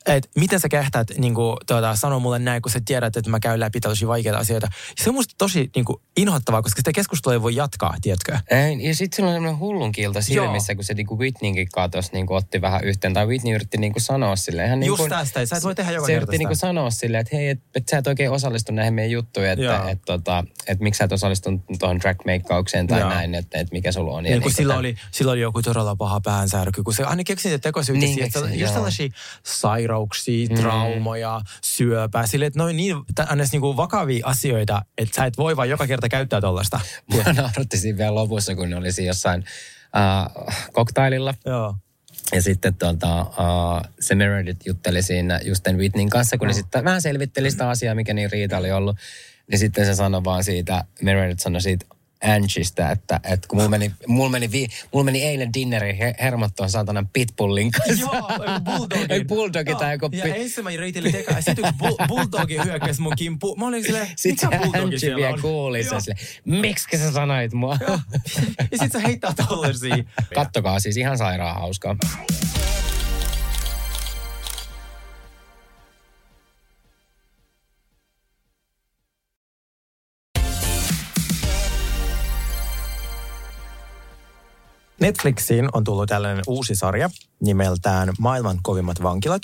Et miten sä kehtaat niin kuin, tuota, sanoa mulle näin, kun sä tiedät, että mä käyn läpi tällaisia vaikeita asioita. Ja se on musta tosi niin kuin, inhottavaa, koska sitä keskustelua ei voi jatkaa, tiedätkö? Ei, ja sitten sillä on semmoinen hullun kilta silmissä, kun se niinku Whitneykin katosi, niinku otti vähän yhteen. Tai Whitney yritti niinku sanoa sille. Ihan Just niinku, tästä, sä et voi tehdä joka Se yritti sitä. niinku sanoa silleen, että hei, että et sä et oikein osallistu näihin meidän juttuihin, että et, tota, et miksi sä et osallistunut tuohon drag-meikkaukseen tai Joo. näin, että et mikä sulla on. Ja Niin, kun sillä oli, sillä oli joku todella paha päänsärky, kun se aina keksi niitä tekosyitä Niin niin, siihen, että just tällaisia sairauksia, traumoja, syöpää, sille, että noin niin, tänne niinku vakavia asioita, että sä et voi vaan joka kerta käyttää tollasta. Mua (laughs) nauratti siinä vielä lopussa, kun ne oli siinä jossain äh, koktaililla. Joo. Ja sitten tota, uh, se Meredith jutteli siinä just tämän Whitneyn kanssa, kun ne sitten vähän selvitteli sitä asiaa, mikä niin riita oli ollut. Niin sitten se sanoi vaan siitä, Meredith sanoi siitä Angista, että, että kun mulla meni, mulla meri, vi, mulla meni eilen dinneri he, hermot tuon saatanan pitbullin kanssa. Joo, bulldogin. Ei bulldogi tai joku Ja mä riitelin tekaa, ja sitten kun bull, bulldogi hyökkäsi mun kimppuun, mä olin silleen, Sitten mikä se bulldogi Angie siellä vielä on? kuuli Joo. se sille, miksi sä sanoit mua? Ja sit se heittää tollasia. Kattokaa siis ihan sairaan hauskaa. Netflixiin on tullut tällainen uusi sarja nimeltään Maailman kovimmat vankilat.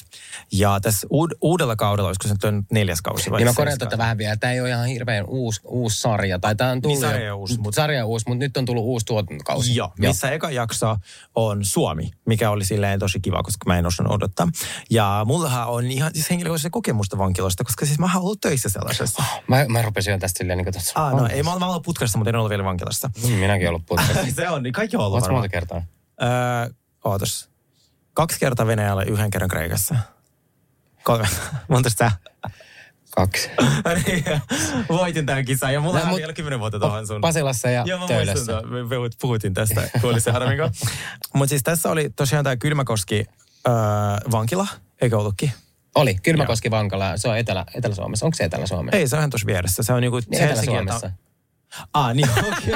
Ja tässä uud- uudella kaudella, olisiko se nyt neljäs kausi vai Niin mä korjaan tätä vähän vielä. Tämä ei ole ihan hirveän uusi, uusi sarja. Tai tämä on tullut Niin, sarja jo- uusi, mut- (laughs) Sarja uusi, mutta nyt on tullut uusi tuotantokausi. Joo, missä eka jakso on Suomi, mikä oli silleen tosi kiva, koska mä en osannut odottaa. Ja mullahan on ihan siis henkilökohtaisesti kokemusta vankilosta, koska siis mä oon ollut töissä sellaisessa. (gasps) Mä, mä rupesin jo tästä silleen niin kuin, Ah, no ei, mä oon, mä oon ollut putkassa, mutta en ollut vielä vankilassa. Mm, Minäkin ollut (laughs) putkassa. se on, niin kaikki on ollut varmaan. Monta kertaa? Öö, ootas. kaksi kertaa Venäjällä, yhden kerran Kreikassa. Kolme. (laughs) Monta sä? Kaksi. (laughs) Niin, Voitin tämän kisan ja mulla No, on mut- vielä kymmenen vuotta tuohon sun. Pasilassa ja muistan, Töölössä. me puhut- puhuttiin tästä, kuuli se Harminko. (laughs) Mutta siis tässä oli tosiaan tämä Kylmäkoski öö, vankila, eikö ollutkin? Oli, Kylmäkoski vankala, se on Etelä, Etelä-Suomessa. Onko se Etelä-Suomessa? Ei, se on tuossa vieressä. Se on niinku Niin Etelä-Suomessa. Ah, niin, okei.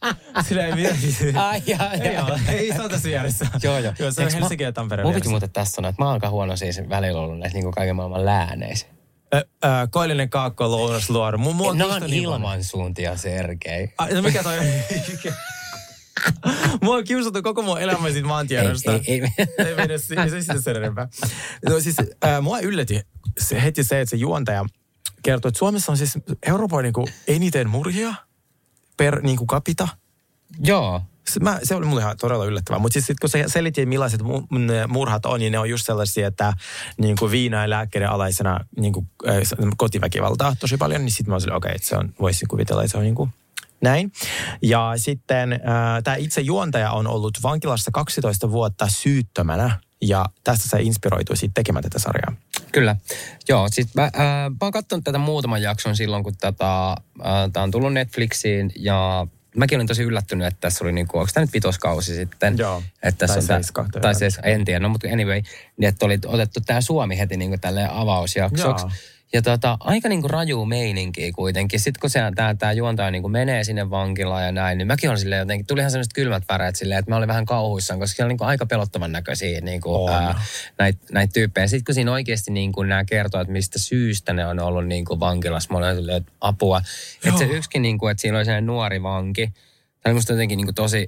(laughs) Sillä ei mitään. Ai, jaa, Ei, jaa. ole, ei se on tässä vieressä. (laughs) Joo, joo. joo se on Helsinki ja Tampereen Mun piti muuten tässä sanoa, että mä oon aika huono siis välillä ollut näissä niin kaiken maailman lääneissä. Ö, ö, Koillinen kaakko, lounas, mua Ne kiusaa on niin paljon. ilmansuuntia, Sergei. Ai, no mikä toi (laughs) Mua on kiusattu koko mun elämä siitä maantiedosta. Ei, ei, ei. ei mene si- ei se sitä sen enempää. No siis äh, mua yllätti se, heti se, että se juontaja kertoi, että Suomessa on siis Euroopan niin kuin eniten murhia per niin kuin capita. Joo. Se, mä, se oli mulle ihan todella yllättävää. Mutta siis sit, kun se selitti, millaiset murhat on, niin ne on just sellaisia, että niin kuin viina ja lääkkeiden alaisena niin kuin, äh, kotiväkivaltaa tosi paljon. Niin sitten mä olin okei, okay, että se on, voisin kuvitella, että se on niin kuin näin. Ja sitten äh, tämä itse juontaja on ollut vankilassa 12 vuotta syyttömänä. Ja tästä se inspiroitui sitten tekemään tätä sarjaa. Kyllä. Joo, siis mä, äh, mä oon katsonut tätä muutaman jakson silloin, kun tätä, äh, tää on tullut Netflixiin ja mäkin olin tosi yllättynyt, että tässä oli niinku, onko tämä nyt vitoskausi sitten? Joo. Että tässä Tai on seiska, tai seiska, en tiedä, no mutta anyway, niin että oli otettu tämä Suomi heti niinku tälleen avausjaksoksi. Joo. Ja tota, aika niinku raju meininkiä kuitenkin. Sitten kun tämä tää juontaja niinku menee sinne vankilaan ja näin, niin mäkin olin silleen jotenkin, tuli ihan sellaiset kylmät väreet silleen, että mä olin vähän kauhuissaan, koska siellä on niinku aika pelottavan näköisiä niinku, ää, näitä näit tyyppejä. Sitten kun siinä oikeasti niinku nämä kertoo, että mistä syystä ne on ollut niinku vankilassa, mä olin silleen, että apua. Että se yksikin, niinku, että siinä oli sellainen nuori vanki, Tämä oli musta jotenkin niin tosi,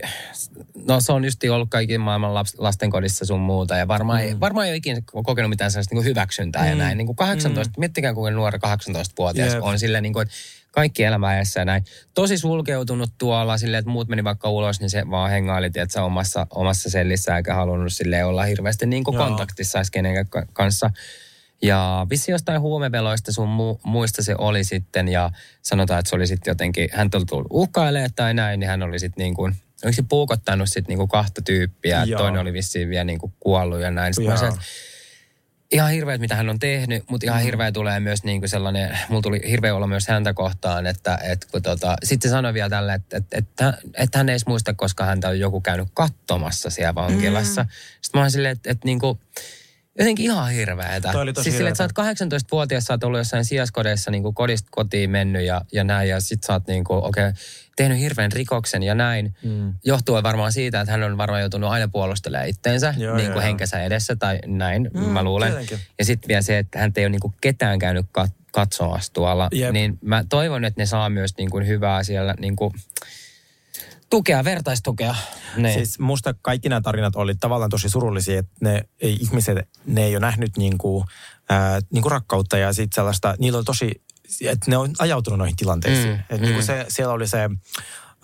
no se on just ollut kaikki maailman laps, lastenkodissa sun muuta ja varmaan, mm. ei, varmaan ei ole ikinä kokenut mitään sellaista niin hyväksyntää mm. ja näin. Niin kuin 18, mm. miettikää kuinka nuori 18-vuotias Jep. on silleen niin kuin, että kaikki elämä edessä ja näin. Tosi sulkeutunut tuolla silleen, että muut meni vaikka ulos, niin se vaan hengaili, että se omassa, omassa sellissä eikä halunnut silleen olla hirveästi niin kuin kontaktissa edes ka- kanssa. Ja vissi jostain huumeveloista sun mu- muista se oli sitten ja sanotaan, että se oli sitten jotenkin, hän oli tullut uhkailemaan tai näin, niin hän oli sitten niin kuin, oliko se puukottanut sitten niin kuin kahta tyyppiä, Joo. toinen oli vissiin vielä niin kuin kuollut ja näin. Sitten mä että ihan hirveät, mitä hän on tehnyt, mutta ihan hirveä tulee myös niin kuin sellainen, mulla tuli hirveä olla myös häntä kohtaan, että, että kun tota, sitten se sanoi vielä tälle, että, että, että, että hän ei edes muista, koska häntä on joku käynyt katsomassa siellä vankilassa. Mm. Sitten mä olin silleen, että, että niin kuin, jotenkin ihan hirveetä. Toi oli tosi siis silleen, että sä oot 18-vuotias, sä oot ollut jossain sijaskodeissa niin kuin kodista kotiin mennyt ja, ja näin, ja sit sä oot niin kuin, okei, okay, tehnyt hirveän rikoksen ja näin. Mm. Johtuen varmaan siitä, että hän on varmaan joutunut aina puolustelemaan itteensä Joo, niin kuin joo. henkensä edessä tai näin, Mm, mä luulen. tietenkin. Ja sitten vielä se, että hän ei ole niin kuin ketään käynyt kat- katsomassa tuolla. Jep. Niin mä toivon, että ne saa myös niin kuin hyvää siellä niin kuin tukea, vertaistukea. Ne. Siis musta kaikki nämä tarinat oli tavallaan tosi surullisia, että ne ei, ihmiset, ne ei ole nähnyt niinku, ää, niinku rakkautta ja sitten sellaista, niillä oli tosi, että ne on ajautunut noihin tilanteisiin. Mm, Mm, että niinku mm. se, siellä oli se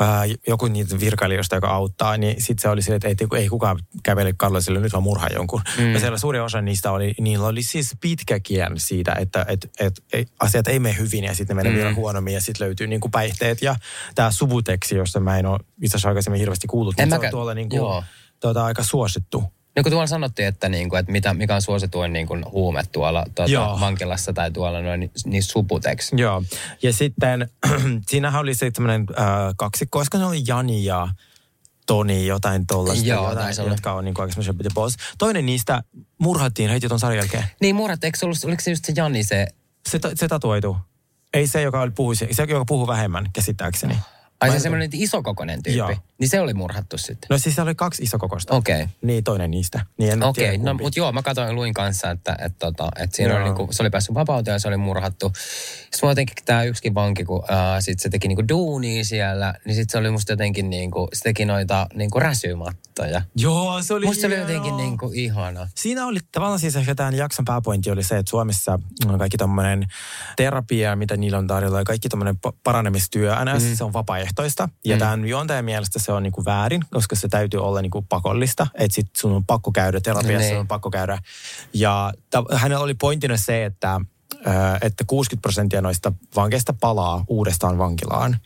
ää, joku niitä virkailijoista, joka auttaa, niin sitten se oli se, että ei, ei kukaan kävele Karlasille, nyt vaan murhaa jonkun. Mm. Ja siellä suuri osa niistä oli, niillä oli siis pitkä kierre siitä, että et, et, et, asiat ei mene hyvin ja sitten ne menee Mm. vielä huonommin ja sitten löytyy niinku päihteet ja tämä subuteksi, josta mä en ole itse asiassa aikaisemmin hirveästi kuullut, En mutta se mäkään- on tuolla niinku, tuota, aika suosittu. No kun tuolla sanottiin, että, niin kuin, että mitä, mikä on suosituin niin kuin huume tuolla tuota, vankilassa tai tuolla noin, niin suputeksi. Joo. Ja sitten (clears throat) siinähän oli se tämmöinen äh, kaksikko, olisiko ne oli Jani ja Toni, jotain tuollaista, Joo, jotain, olla. jotka on niin kuin the boss. Toinen niistä murhattiin heti ton sarjan jälkeen. Niin murrat, eikö se ollut, oliko se just se Jani se, Se, se tatuoitu. Ei se, joka oli puhui, se, joka puhuu vähemmän, käsittääkseni. Ai Mä se en- semmoinen isokokoinen tyyppi, Joo. niin se oli murhattu sitten. No siis siellä oli kaksi isokokoista. Okei. Okay. Niin, toinen niistä. Niin Okei, tiedä, no mutta joo, mä katsoin luin kanssa, että, että, tota, että siinä Joo. oli niinku, se oli päässyt vapauteen ja se oli murhattu. Sitten mulla jotenkin tämä yksikin vanki, kun ää, sit se teki niinku duunia siellä, niin sitten se oli musta jotenkin niinku, se teki noita niinku räsymattoja. Joo, se oli Musta se oli jotenkin niinku ihana. Siinä oli tavallaan siis ehkä tämän jakson pääpointti oli se, että Suomessa on kaikki tämmöinen terapia, mitä niillä on tarjolla ja kaikki tämmöinen pa- paranemistyö, NS mm. se on vapaaehtoista. Ja Mm. tämän juontajan mielestä se on niinku väärin, koska se täytyy olla niinku pakollista. Että sit sun on pakko käydä terapiassa, Niin. sun on pakko käydä. Ja ta- hänellä oli pointtina se, että että 60 prosenttia noista vankeista palaa uudestaan vankilaan.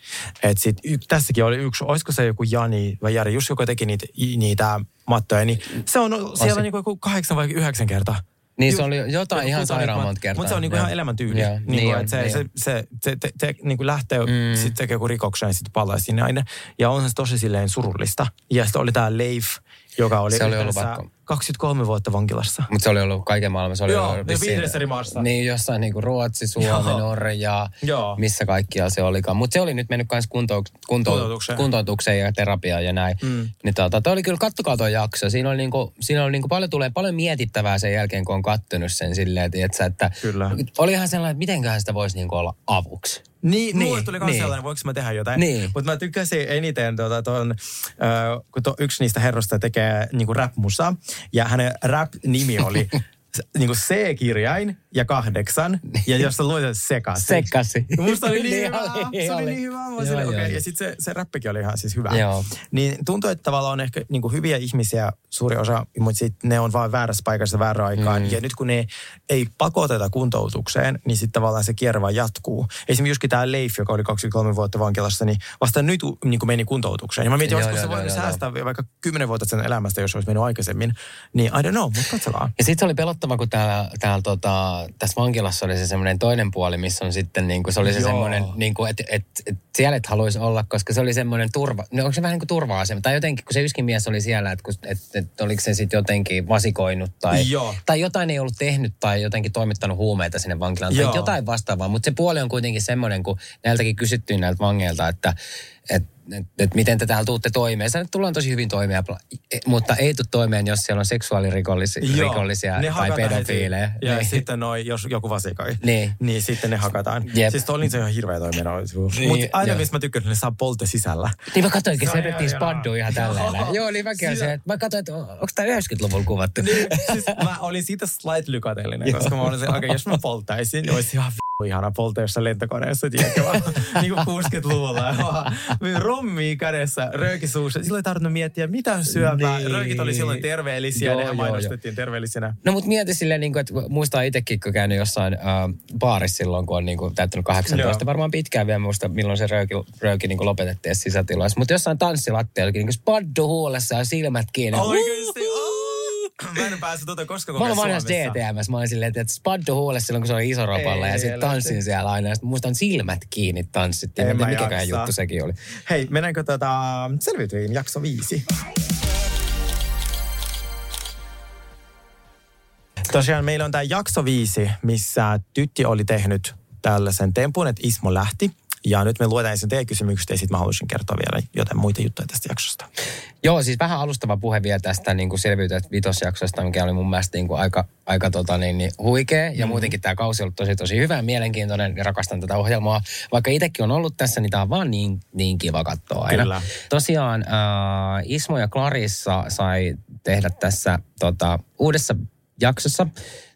Et sit, y, tässäkin oli yksi, olisiko se joku Jani vai Jari, just joka teki niitä, niitä mattoja, niin se on siellä se- niinku joku kahdeksan vai yhdeksän kertaa. Niin se oli jotain ihan sairaan monta kertaa. Mutta se on niinku ihan elämäntyyli. Joo, Niinku, niin on, se, niin se, se, se, te, te, niinku lähtee, mm. Sitten tekee joku rikoksen ja sitten palaa sinne aina. Ja on se tosi silleen surullista. Ja sitten oli tämä Leif, joka oli, Se oli ollut pakko. 23 vuotta vankilassa. Mutta se oli ollut kaiken maailman. Se oli Joo, ollut vissiin- viidessä eri maassa. Niin, jossain niinku Ruotsi, Suomi, Joo. Norja, Joo. missä kaikkialla se olikaan. Mutta se oli nyt mennyt myös kunto, kunto, Kuntoutukseen. kuntoutukseen ja terapiaan ja näin. Mm. Niin tota, toi oli kyllä, kattokaa tuo jakso. Siinä oli, niinku, siinä oli niinku paljon, tulee paljon mietittävää sen jälkeen, kun on kattonut sen silleen, tiiätsä, että Kyllä. oli ihan sellainen, että mitenköhän sitä voisi niinku olla avuksi. Niin, Niin, niin mulle tuli myös niin. sellainen, voinko mä tehdä jotain. Niin. Mutta mä tykkäsin eniten, tuota, ton, äh, kun to, yksi niistä herroista tekee niinku rap-musaa, ja hänen rap-nimi oli (laughs) s- niinku C-kirjain ja kahdeksan, ja jos sä sekaisin. Sekasi. Ja Musta (laughs) oli niin hyvä. oli, Se oli niin hyvä. Joo, okei. joo. Ja sitten se, se räppikin oli ihan siis hyvä. Joo. Niin tuntuu, että tavallaan on ehkä niin kuin hyviä ihmisiä suuri osa, mutta sitten ne on vaan väärässä paikassa väärään aikaan. Mm. Ja nyt kun ne ei pakoteta kuntoutukseen, niin sitten tavallaan se kierre vaan jatkuu. Esimerkiksi juskin tämä Leif, joka oli 23 vuotta vankilassa, niin vasta nyt niin kuin meni kuntoutukseen. Ja mä mietin, olisiko se voinut säästää vaikka 10 vuotta sen elämästä, jos olisi mennyt aikaisemmin. Niin I don't know, mutta katsotaan. Ja sitten se oli pelottava, kun täällä, täällä tota, tässä vankilassa oli se semmoinen toinen puoli, missä on sitten niin kuin, se oli se Joo. semmoinen, niin kuin, että et, et siellä et haluaisi olla, koska se oli semmoinen turva, no onko se vähän niin kuin turva-asema, tai jotenkin, kun se yskin mies oli siellä, että, et, et, oliko se sitten jotenkin vasikoinut tai, Joo. tai jotain ei ollut tehnyt tai jotenkin toimittanut huumeita sinne vankilaan Joo. tai jotain vastaavaa, mutta se puoli on kuitenkin semmoinen, kun näiltäkin kysyttiin näiltä vangeilta, että et, et, et miten te täällä tuutte toimeen. Sä nyt tullaan tosi hyvin toimeen, e- mutta ei tule toimeen, jos siellä on seksuaalirikollisia tai hakataan pedofiileja. heti. Ja Niin. sitten noi, jos joku vasikoi, Niin. niin sitten ne hakataan. Jep. Siis oli se ihan hirveä toiminta. Niin, Mutta aina joo. mistä mä tykkään, että ne saa polte sisällä. Niin mä katsoinkin, Se vedettiin spadduun ihan tällä Joo. Joo, niin mäkin Siinä- se, että mä katsoin, että onko tämä 90-luvulla kuvattu. Niin, siis mä olin siitä slight lykatellinen, koska mä olin se, okei, okay, jos mä polttaisin, niin olisi ihan ihana polttaa jossain lentokoneessa, tiedätkö, vaan (laughs) niin kuin 60-luvulla. ja vaan Rommi kädessä, rööki suussa. Silloin ei tarvinnut miettiä mitään syöpää. Niin. Röökit oli silloin terveellisiä, Joo, ne joo, mainostettiin terveellisinä. No mutta mieti silleen, niin kuin, että muistaa itsekin, kun käynyt jossain äh, baarissa silloin, kun on niin kuin, täyttänyt 18. Joo. Varmaan pitkään vielä muista, milloin se röyki, röyki niin kuin lopetettiin sisätiloissa. Mutta jossain tanssilattialla niin kuin spaddu huulessa ja silmät kiinni. Oikeesti? Mä en päässyt tuota koskaan Mä kokea vanhassa. DTMS. Mä olin silleen, että spaddu huulessa silloin, kun se oli iso ropalla. Ei ja sitten tanssin siellä aina. Ja sitten muistan silmät kiinni tanssittiin. En Mä mikäkään juttu sekin oli. Hei, mennäänkö tota selviytyihin jakso viisi? Tosiaan meillä on tämä jakso viisi, missä Tytti oli tehnyt tällaisen tempun, että Ismo lähti. Ja nyt me luetaan ensin teidän kysymykset ja sitten mä haluaisin kertoa vielä jotain muita juttuja tästä jaksosta. Joo, siis vähän alustava puhe vielä tästä niin kuin selviytyjät vitosjaksosta, mikä oli mun mielestä niin kuin aika, aika tota, niin, niin, huikea. Ja Mm. muutenkin tämä kausi on ollut tosi, tosi hyvä ja mielenkiintoinen ja rakastan tätä ohjelmaa. Vaikka itsekin on ollut tässä, niin tämä on vaan niin, niin kiva katsoa aina. Kyllä. Tosiaan äh, Ismo ja Clarissa sai tehdä tässä tota, uudessa jaksossa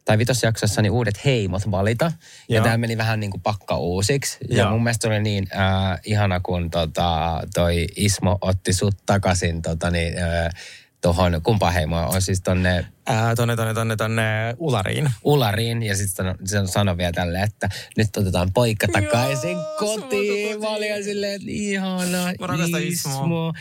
tai vitosjaksossa niin uudet heimot valita. Ja tämä meni vähän niin kuin pakka uusiksi. Ja Joo. mun mielestä oli niin äh, ihana, kun tota, toi Ismo otti sut takaisin tota, niin, äh, tuohon, kumpaan heimoon on siis tonne Ää, tonne, tonne, tonne, tonne Ulariin. Ulariin ja sitten sano, se sanoi vielä tälleen, että nyt otetaan poika takaisin Joo, kotiin. Mä olin silleen, että ihana Ismoa. Ismo.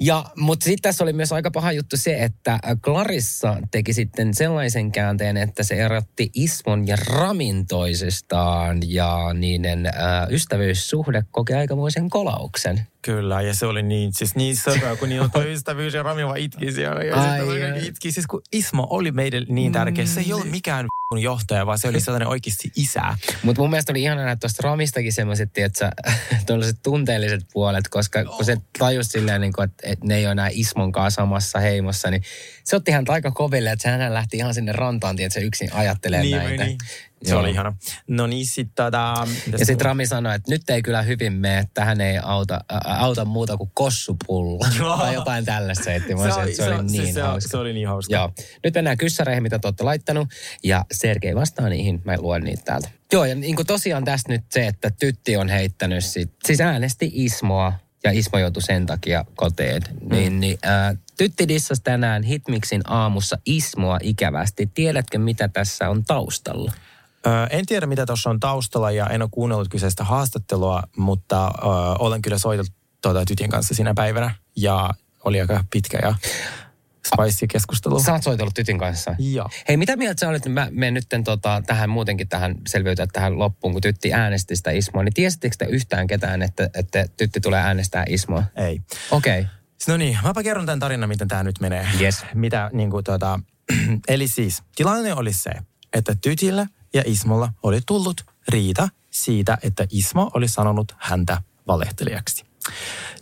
Ja, mutta sitten tässä oli myös aika paha juttu se, että Clarissa teki sitten sellaisen käänteen, että se erotti Ismon ja Ramin toisistaan ja niiden äh, ystävyyssuhde koki aikamoisen kolauksen. Kyllä, ja se oli niin, siis niin söpöä, kun niin on toi (laughs) ystävyys ja Rami vaan itki siellä. Ja Ai, sitten itki. Siis kun Ismo oli meille niin tärkeä, se ei ollut mikään f***un johtaja, vaan se oli (laughs) sellainen oikeasti isä. Mutta mun mielestä oli ihana nähdä tuosta Ramistakin semmoiset, että (laughs) tuollaiset tunteelliset puolet, koska kun se tajusi silleen, niin kuin, että, että ne ei ole enää Ismon kanssa samassa heimossa, niin se otti hän aika koville, että hän lähti ihan sinne rantaan, että se yksin ajattelee Niin, näitä. niin. Se Joo. oli ihana. No niin, sitten tota... Ja sitten Rami sanoi, että nyt ei kyllä hyvin mene, että hän ei auta, ä, auta muuta kuin kossupullo. (laughs) Tai jotain tällaista heitti. Mä se, oli, että se, oli se, niin se, hauska. se oli niin hauska. Joo. Nyt mennään kyssäreihin, mitä te olette laittanut. Ja Sergei vastaa niihin. Mä luen niitä täältä. Joo, ja niin kuin tosiaan tässä nyt se, että tytti on heittänyt sit, siis äänesti Ismoa ja Ismo joutui sen takia koteen. Mm. Niin, niin äh, tytti dissasi tänään Hitmixin aamussa Ismoa ikävästi. Tiedätkö, mitä tässä on taustalla? En tiedä, mitä tuossa on taustalla ja en ole kuunnellut kyseistä haastattelua, mutta ö, olen kyllä soitellut tuota tytin kanssa siinä päivänä ja oli aika pitkä ja spicy keskustelu. Sä oot soitellut tytin kanssa. Joo. Hei, mitä mieltä sä olit, mä menen nyt tota, tähän muutenkin tähän selviytyä tähän loppuun, kun tytti äänesti sitä Ismoa, niin tiesittekö te yhtään ketään, että, että tytti tulee äänestää Ismoa? Ei. Okei. Okay. No niin, mäpä kerron tämän tarinan, miten tämä nyt menee. Yes. Mitä, niin kuin, tota, (clears throat) eli siis, tilanne oli se, että tytillä ja Ismolla oli tullut riita siitä, että Ismo oli sanonut häntä valehtelijaksi.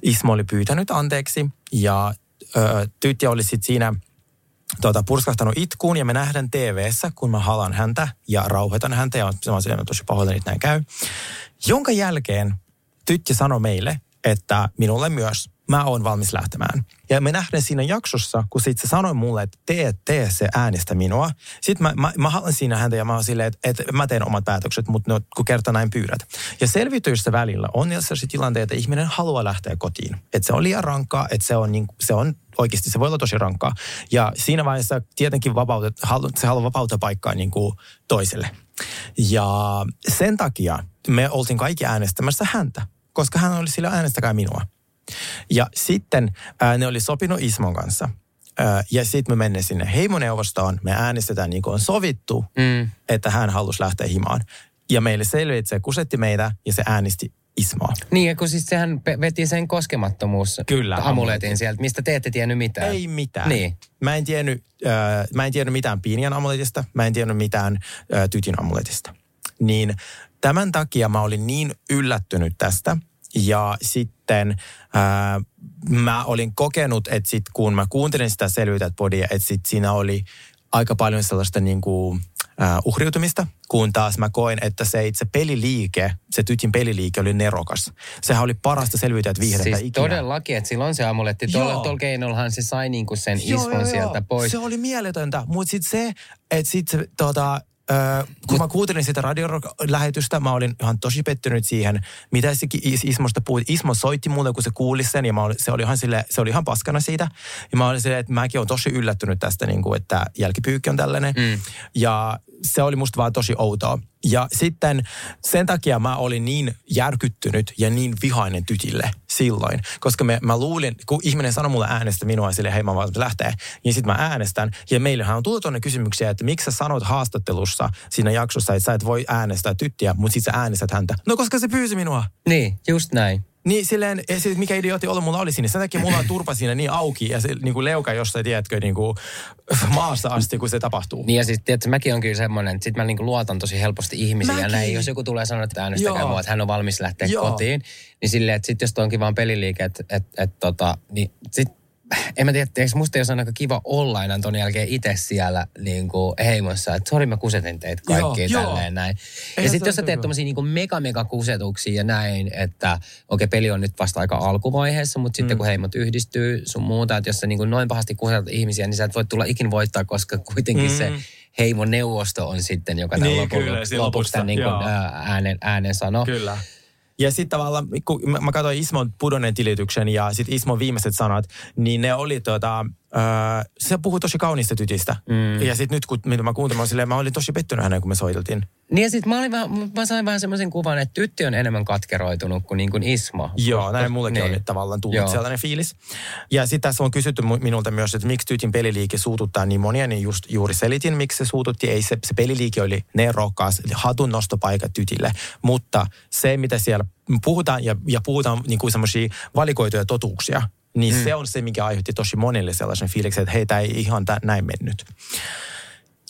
Ismo oli pyytänyt anteeksi ja ö, tytti oli sitten siinä tota, purskahtanut itkuun ja me nähdään tv kun mä halan häntä ja rauhoitan häntä ja mä silleen, tosi pahoillani, että näin käy. Jonka jälkeen tytti sanoi meille, että minulle myös mä oon valmis lähtemään. Ja me nähdään siinä jaksossa, kun sit se sanoi mulle, että tee, tee se äänestä minua. Sitten mä, mä, mä haluan siinä häntä ja mä oon silleen, että, että mä teen omat päätökset, mutta no, kun kerta näin pyydät. Ja selvityistä välillä on sellaisia tilanteita, että ihminen haluaa lähteä kotiin. Että se on liian rankkaa, että se on, niin, se on oikeasti, se voi olla tosi rankkaa. Ja siinä vaiheessa tietenkin vapautet, halu, se haluaa vapauttaa paikkaa niin kuin toiselle. Ja sen takia me oltiin kaikki äänestämässä häntä, koska hän oli sillä äänestäkää minua. Ja sitten ää, ne oli sopinut Ismon kanssa. Ää, ja sitten me mennään sinne heimoneuvostoon. Me äänestetään niin kuin on sovittu, mm. että hän halusi lähteä himaan. Ja meille selvisi, että se kusetti meitä ja se äänesti Ismoa. Niin, ja kun siis sehän veti sen koskemattomuus Kyllä, amuletin sieltä, mistä te ette tiennyt mitään. Ei mitään. Niin. Mä en tiennyt, äh, mä en tiennyt mitään Piinian amuletista, mä en tiennyt mitään äh, tytin amuletista. Niin tämän takia mä olin niin yllättynyt tästä – ja sitten ää, mä olin kokenut, että sit kun mä kuuntelin sitä selvyytät podia, että sit siinä oli aika paljon sellaista niin kuin, äh, uhriutumista, kun taas mä koin, että se itse peliliike, se tytin peliliike oli nerokas. Sehän oli parasta selviytyä viihdettä siis ikinä. todellakin, että silloin se amuletti. Tuolla, tuolla keinollahan se sai niinku sen joo, ismon joo, sieltä joo. pois. Se oli mieletöntä, mutta sitten se, että sitten tota, Öö, kun mä kuuntelin sitä radiolähetystä, mä olin ihan tosi pettynyt siihen, mitä se Ismosta puhui. Ismo soitti mulle, kun se kuuli sen, ja mä olin, se, oli ihan sille, se oli ihan paskana siitä. Ja mä olin silleen, että mäkin olen tosi yllättynyt tästä, niin kuin, että jälkipyykki on tällainen. Mm. Ja se oli musta vaan tosi outoa. Ja sitten sen takia mä olin niin järkyttynyt ja niin vihainen tytille silloin. Koska me, mä luulin, kun ihminen sanoi mulle äänestä minua sille hei mä vaan lähtee, niin sitten mä äänestän. Ja meillähän on tullut tuonne kysymyksiä, että miksi sä sanot haastattelussa siinä jaksossa, että sä et voi äänestää tyttiä, mutta sit sä äänestät häntä. No koska se pyysi minua. Niin, just näin. Niin silleen, se, mikä idiootti olla mulla oli siinä. Sen takia mulla on turpa siinä niin auki ja se niin kuin leuka jossain, tiedätkö, niin kuin maassa asti, kun se tapahtuu. Niin ja siis, tiedätkö, mäkin on kyllä semmoinen, että sit mä niin kuin luotan tosi helposti ihmisiä. Mäkin. Ja näin, jos joku tulee sanoa, että äänestäkää mua, että hän on valmis lähteä Joo. kotiin. Niin silleen, että sit jos onkin vaan peliliike, että et, et, tota, niin sit en mä tiedä, eikö musta jos on aika kiva olla enää ton jälkeen itse siellä niin kuin heimossa, että sori mä kusetin teitä kaikki joo, tälleen joo. näin. ja sitten jos sä teet tommosia niin mega mega kusetuksia ja näin, että okei okay, peli on nyt vasta aika alkuvaiheessa, mutta sitten mm. kun heimot yhdistyy sun muuta, että jos sä niin kuin noin pahasti kusetat ihmisiä, niin sä et voi tulla ikin voittaa, koska kuitenkin mm. se heimon neuvosto on sitten, joka niin, lopuksi, lopuksi tämän niin kuin, äänen, äänen sanoo. Kyllä. Ja sitten tavallaan, kun mä katsoin Ismon pudonneen tilityksen ja sitten Ismon viimeiset sanat, niin ne oli tota, Öö, se puhui tosi kaunista tytistä. Mm. Ja sitten nyt, kun mitä mä kuuntelin, mä, silleen, mä olin tosi pettynyt hänen, kun me soiteltiin. Niin ja sitten mä, mä sain vähän semmoisen kuvan, että tyttö on enemmän katkeroitunut kuin, niin kuin Ismo. Joo, näin mullekin niin. on nyt tavallaan tullut Joo. sellainen fiilis. Ja sitten tässä on kysytty minulta myös, että miksi tytin peliliike suututtaa niin monia, niin just juuri selitin, miksi se suututti. Ei se, se peliliike oli nerokas, hatun nostopaikka tytille. Mutta se, mitä siellä puhutaan ja, ja puhutaan niin kuin semmoisia valikoituja totuuksia, niin mm. se on se, mikä aiheutti tosi monelle sellaisen fiiliksen, että heitä ei ihan tä- näin mennyt.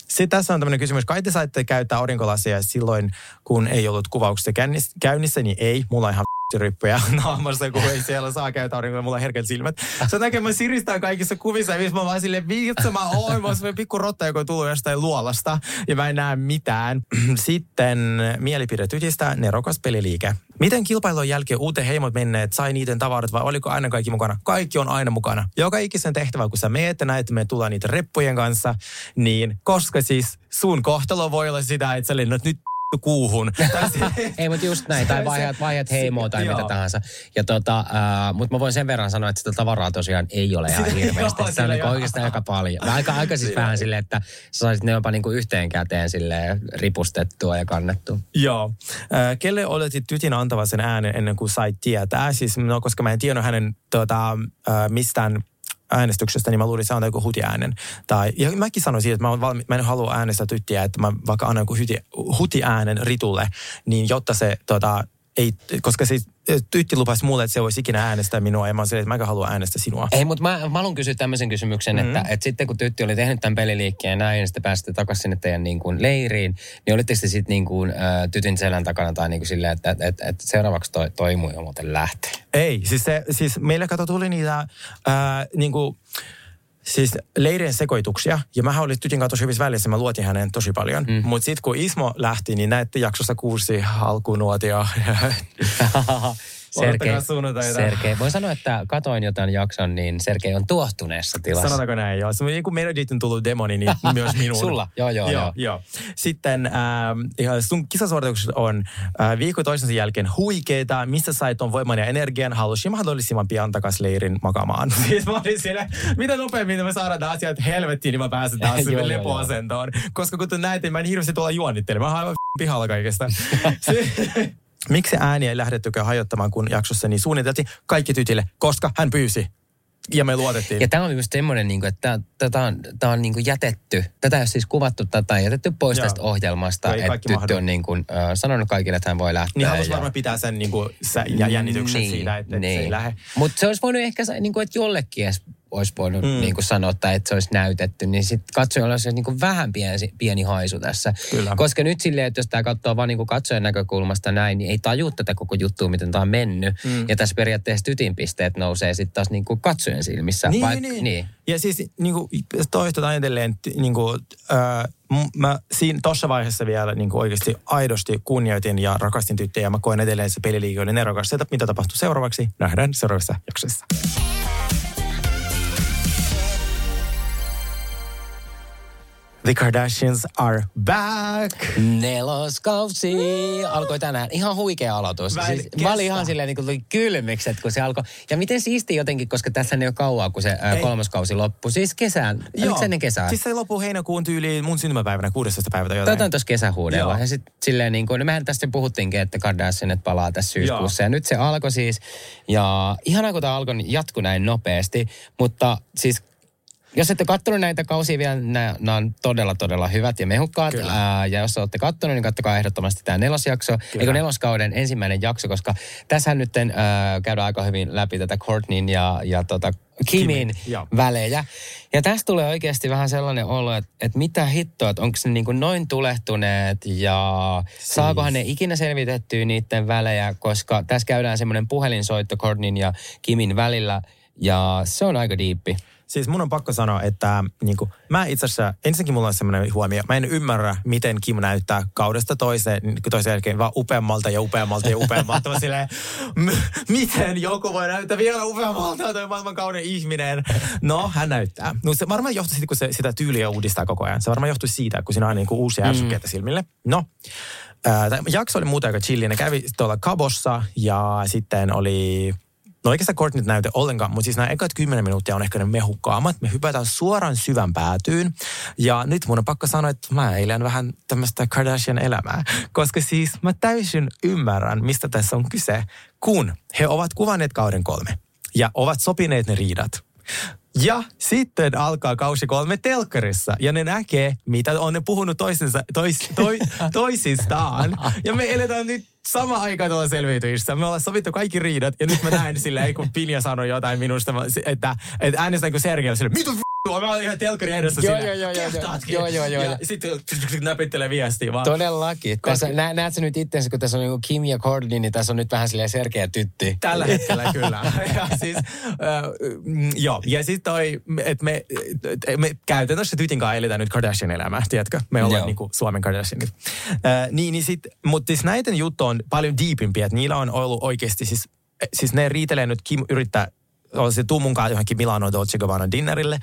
Sitten tässä on tämmöinen kysymys. Kai te saitte käyttää aurinkolasia silloin, kun ei ollut kuvauksia käynnissä, niin ei. Mulla on ihan ryppyjä (laughs) naamassa, kun ei siellä saa käyttää aurinkoa, mulla on herkät silmät. Se takia mä siristän kaikissa kuvissa, missä mä vaan silleen, vitsi mä oon, mä oon pikku rotta, joka on tullut jostain luolasta, ja mä en näe mitään. (clears throat) Sitten mielipide tytistä, nerokas peliliike. Miten kilpailun jälkeen uuteen heimot menneet sai niiden tavarat vai oliko aina kaikki mukana? Kaikki on aina mukana. Joka ikisen tehtävä, kun sä meet ja näet, me tullaan niitä reppujen kanssa, niin koska siis sun kohtalo voi olla sitä, että sä lennät nyt kuuhun. (laughs) Ei, mutta just näin, tai vaihdat, vaihdat heimoa tai joo. mitä tahansa. Ja tota, äh, mutta mä voin sen verran sanoa, että sitä tavaraa tosiaan ei ole ihan Sitä- hirveästi. Se on sitä niinku oikeastaan aika paljon. Aika, aika siis vähän silleen, että sä saisit ne jopa niinku yhteen käteen silleen ripustettua ja kannettua. Joo. Äh, kelle oletit tytin antavan sen äänen ennen kuin sait tietää? Siis, no, koska mä en tiennyt hänen tota, äh, mistään äänestyksestä, niin mä luulin, että se antaa joku hutiäänen. Tai, ja mäkin sanoin siitä, että mä, valmi, mä en halua äänestää tyttiä, että mä vaikka annan joku huti, hutiäänen Ritulle, niin jotta se tota, ei, koska siis tytti lupasi mulle, että se voisi ikinä äänestää minua, ja mä silleen, että mä enkä halua äänestää sinua. Ei, mutta mä, mä haluan kysyä tämmöisen kysymyksen, mm-hmm. että, että sitten kun tytti oli tehnyt tämän peliliikkeen ja näin, ja sitten pääsitte takaisin sinne teidän niin kuin leiriin, niin olitteko te sitten niin kuin, äh, tytin selän takana tai niin kuin silleen, että, että, että, että seuraavaksi toi, toi jo muuten lähtee? Ei, siis, se, siis meille kato tuli niitä ää, niinku, siis leirien sekoituksia. Ja mähän olin tytin kanssa tosi hyvissä välissä, mä luotin hänen tosi paljon. Mm. Mutta sitten kun Ismo lähti, niin näette jaksossa kuusi alkunuotio. (laughs) Sergei. Sergei, voin sanoa, että katoin jotain jakson, niin Sergei on tuohtuneessa tilassa. Sanotaanko näin, joo. Se, kun Meredith on tullut demoni, niin (laughs) myös minun. Sulla, joo, joo, joo. joo. joo. Sitten äh, sun kisasuoritukset on äh, viikko toisensa jälkeen huikeita. Mistä sait on voiman ja energian? Halusin mahdollisimman pian takas leirin makaamaan. (laughs) Siis mä olin siellä, mitä nopeammin me saadaan nämä asiat helvettiin, niin mä pääsen taas (laughs) Joo, lepoasentoon. Koska kuten näette, mä en hirveästi tuolla juonittele. Mä oon aivan pihalla kaikesta. Miksi ääniä ei lähdettykään hajottamaan, kun jaksossa niin suunniteltiin kaikki tytille, koska hän pyysi. Ja me luotettiin. Ja tämä on myös semmoinen, niin kuin, että tätä on, tämä on niin kuin jätetty, tätä ei ole siis kuvattu, tätä on jätetty pois Joo. tästä ohjelmasta, Ei että tyttö mahdu. on niin kuin, äh, sanonut kaikille, että hän voi lähteä. Niin halusi ja- varmaan pitää sen niin kuin, sä, ja jännityksen niin, siitä, että, että se ei lähde. Mutta se olisi voinut ehkä, niin kuin, että jollekin edes olisi voinut mm. niin kuin sanoa, tai että se olisi näytetty, niin sitten katsojalla olisi niin kuin vähän pieni, pieni haisu tässä. Kyllä. Koska nyt silleen, että jos tämä katsoo vaan niin katsojan näkökulmasta näin, niin ei tajua tätä koko juttua, miten tämä on mennyt. Mm. Ja tässä periaatteessa tytinpisteet nousee sitten taas niin kuin katsojan silmissä. Niin, Vaik- niin. niin. Ja siis niin kuin, toistetaan edelleen, niin kuin, äh, m- mä siinä tuossa vaiheessa vielä niin kuin oikeasti aidosti kunnioitin ja rakastin tyttöjä. Ja mä koen edelleen, että se peliliike oli nerokas. Se, mitä tapahtuu seuraavaksi, nähdään seuraavassa jaksossa. The Kardashians are back! Neloskausi alkoi tänään. Ihan huikea aloitus. Mä Siis, mä olin ihan silleen niin kuin tuli kylmikset, kun se alkoi. Ja miten siisti jotenkin, koska tässä ei ole kauaa, kun se ää, Ei. kolmoskausi loppui. Siis kesään. Oliko se ennen kesää? Siis se loppuu heinäkuun tyyliin mun syntymäpäivänä 16. päivältä jotain. Tätä on tuossa kesähuudella. Joo. Ja sitten silleen niin kuin, no mehän tästä puhuttiinkin, että Kardashianit palaa tässä syyskuussa. Ja nyt se alkoi siis. Ja ihanaa, kun tämä alkoi, niin jatkui näin nopeasti. Mutta siis jos ette katsonut näitä kausia vielä, nämä, on todella, todella hyvät ja mehukkaat. Kyllä. Ää, ja jos olette katsonut, niin kattokaa ehdottomasti tämä nelosjakso, eikö neloskauden ensimmäinen jakso, koska tässähän nyt ää, käydään aika hyvin läpi tätä Courtneyn ja, ja tota Kimin, Kimin, välejä. Ja tästä tulee oikeasti vähän sellainen olo, että, että mitä hittoa, että onko ne niin kuin noin tulehtuneet ja Siis. saakohan ne ikinä selvitettyä niiden välejä, koska tässä käydään semmoinen puhelinsoitto Courtneyn ja Kimin välillä ja se on aika diippi. Siis mun on pakko sanoa, että niin kuin, mä itse asiassa, ensinnäkin mulla on semmoinen huomio, mä en ymmärrä, miten Kim näyttää kaudesta toiseen, niin kuin toisen jälkeen vaan upeammalta ja upeammalta ja upeammalta. Mä silleen, m- miten joku voi näyttää vielä upeammalta toi maailman kauden ihminen? No, hän näyttää. No se varmaan johtuu siitä, kun se sitä tyyliä uudistaa koko ajan. Se varmaan johtuu siitä, kun siinä on niin kuin uusia ärsykkeitä silmille. No, tämä jakso oli muuten aika chilli. Ne kävi tuolla Kabossa ja sitten oli No oikeastaan kort nyt näytä ollenkaan, mutta siis nämä ekat 10 minuuttia on ehkä ne mehukkaammat. Me hypätään suoraan syvän päätyyn. Ja nyt mun on pakko sanoa, että mä eilen vähän tämmöistä Kardashian elämää. (laughs) Koska siis mä täysin ymmärrän, mistä tässä on kyse, kun he ovat kuvanneet kauden kolme. Ja ovat sopineet ne riidat. Ja sitten alkaa kausi kolme telkkarissa ja ne näkee, mitä on ne puhunut toisensa, tois, toi, (laughs) toisistaan. Ja me eletään nyt sama aika tuolla selviytyjissä. Me ollaan sovittu kaikki riidat ja nyt mä näen silleen, kun Pinja sanoi jotain minusta, että, että äänestän kuin Sergei silleen, mitä vittua, mä olen ihan telkkari edessä Joo, silleen, joo, joo, joo, "Kehtaatkin?" joo, joo, joo, Ja joo. sitten näpittelee viestiä vaan. Todellakin. Tässä, nä, näet sä nyt itsensä, kun tässä on niinku Kim ja Courtney, niin tässä on nyt vähän silleen selkeä tytti. Tällä hetkellä kyllä. (laughs) ja siis, äh, mm, joo, ja sitten toi, että me, et me käytännössä tytin kanssa eletään nyt Kardashian-elämää, tiedätkö? Me ollaan Joo. niinku Suomen Kardashianit. Äh, niin, niin sit, mutta siis näiden juttu on paljon deepimpiä, että niillä on ollut oikeasti, siis, siis ne riitelee nyt, Kim yrittää, se tuu munkaan johonkin Milano Dolce Gabbana dinnerille,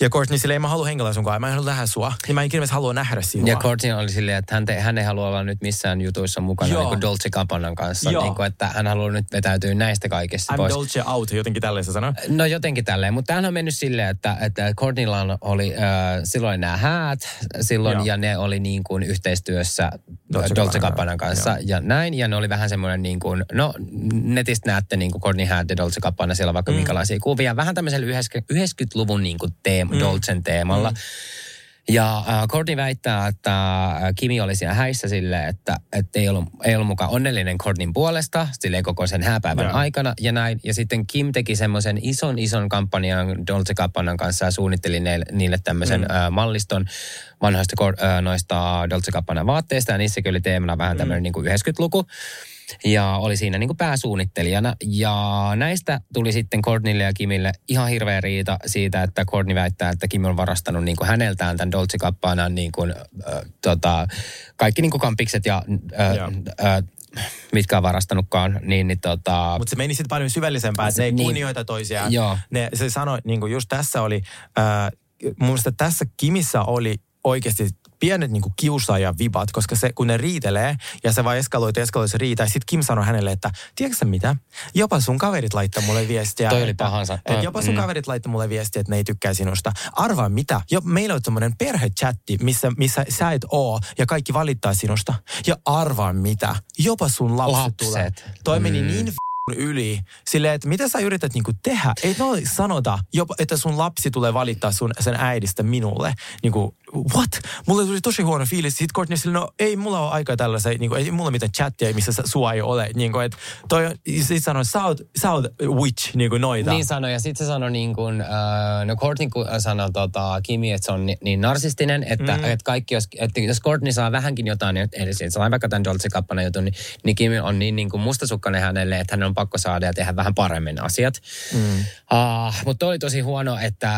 Ja Courtney silleen, mä haluan hengellä sun kanssa, mä en halua nähdä sua. Ja mä en ilmeisesti halua nähdä sinua. Ja Courtney oli silleen, että hän, te, hän ei halua olla nyt missään jutuissa mukana Joo. niin kuin Dolce Gabbana kanssa. Joo. Niin kuin, että hän haluaa nyt vetäytyä näistä kaikista I'm pois. Dolce out, jotenkin tälleen se sanoo. No jotenkin tälleen, mutta tämähän on mennyt silleen, että, että Courtneylla oli, äh, silloin nämä häät silloin Joo. ja ne oli niin kuin yhteistyössä Dolce Dolce, Gabbanan Gabbanan kanssa Joo. ja näin. Ja ne oli vähän semmoinen niin kuin, no netistä näette niin kuin Courtney häät ja Dolce Gabbana siellä vaikka mm. minkälaisia kuvia. Vähän tämmöisellä 90-luvun niin kuin teema, mm. Dolcen teemalla. Mm. Ja äh, Courtney väittää, että äh, Kimi oli siellä häissä silleen, että, että ei, ollut, ei ollut mukaan onnellinen Courtneyn puolesta, silleen koko sen hääpäivän Joo. aikana ja näin. Ja sitten Kim teki semmoisen ison, ison kampanjan Dolce Gabbanan kanssa ja suunnitteli neille, niille tämmöisen mm. äh, malliston vanhoista äh, noista Dolce Gabbanan vaatteista. Ja niissäkin oli teemana vähän tämmöinen mm. niin kuin 90-luku. Ja oli siinä niin kuin pääsuunnittelijana. Ja näistä tuli sitten Courtneylle ja Kimille ihan hirveä riita siitä, että Courtney väittää, että Kim on varastanut niin kuin häneltään tämän Dolce Gabbanan niin kuin, äh, tota, kaikki niin kuin kampikset ja äh, Joo. äh, mitkä on varastanutkaan, niin, niin tota, Mutta se meni sitten paljon syvällisempään, että ne ei Niin. kunnioita toisiaan. Joo. Ne, se sanoi, niin kuin just tässä oli, äh, mun tässä Kimissä oli oikeasti pienet niin kiusaajan vibat, koska se, kun ne riitelee ja se vaan eskaloi, eskaloi se riita, ja sitten Kim sanoi hänelle, että tiedätkö mitä, jopa sun kaverit laittaa mulle viestiä. Toi oli että, pahansa. Että Toi- jopa sun mm. kaverit laittaa mulle viestiä, että ne ei tykkää sinusta. Arvaa mitä, jo, meillä on semmoinen perhechatti, missä, missä sä et oo, ja kaikki valittaa sinusta. Ja arvaa mitä, jopa sun lapset, Lapset. tulee. Toi meni Mm. niin f***n yli. Silleen, että mitä sä yrität niinku tehdä? Ei no sanota, jopa, että sun lapsi tulee valittaa sun, sen äidistä minulle. Niinku, what? Mulle tuli tosi huono fiilis. Sitten Courtney silleen, no ei mulla ole aikaa tällaisen, niinku, ei mulla mitään chattia, missä sä- sua ei ole. Niinku, et toi, sit sanoi, sä oot, sä oot witch, niinku noita. Niin sanoi, ja sitten se sanoi niin kuin, äh, no Courtney sanoi tota, Kimi, että se on ni, niin narsistinen, että, mm. että kaikki, jos, että jos Courtney saa vähänkin jotain, niin eli siis vaikka tämän Dolce Gabbana jutun, niin, niin Kimi on niin, niin kuin mustasukkainen hänelle, että hänen on pakko saada ja tehdä vähän paremmin asiat. Mm. Uh, mutta oli tosi huono, että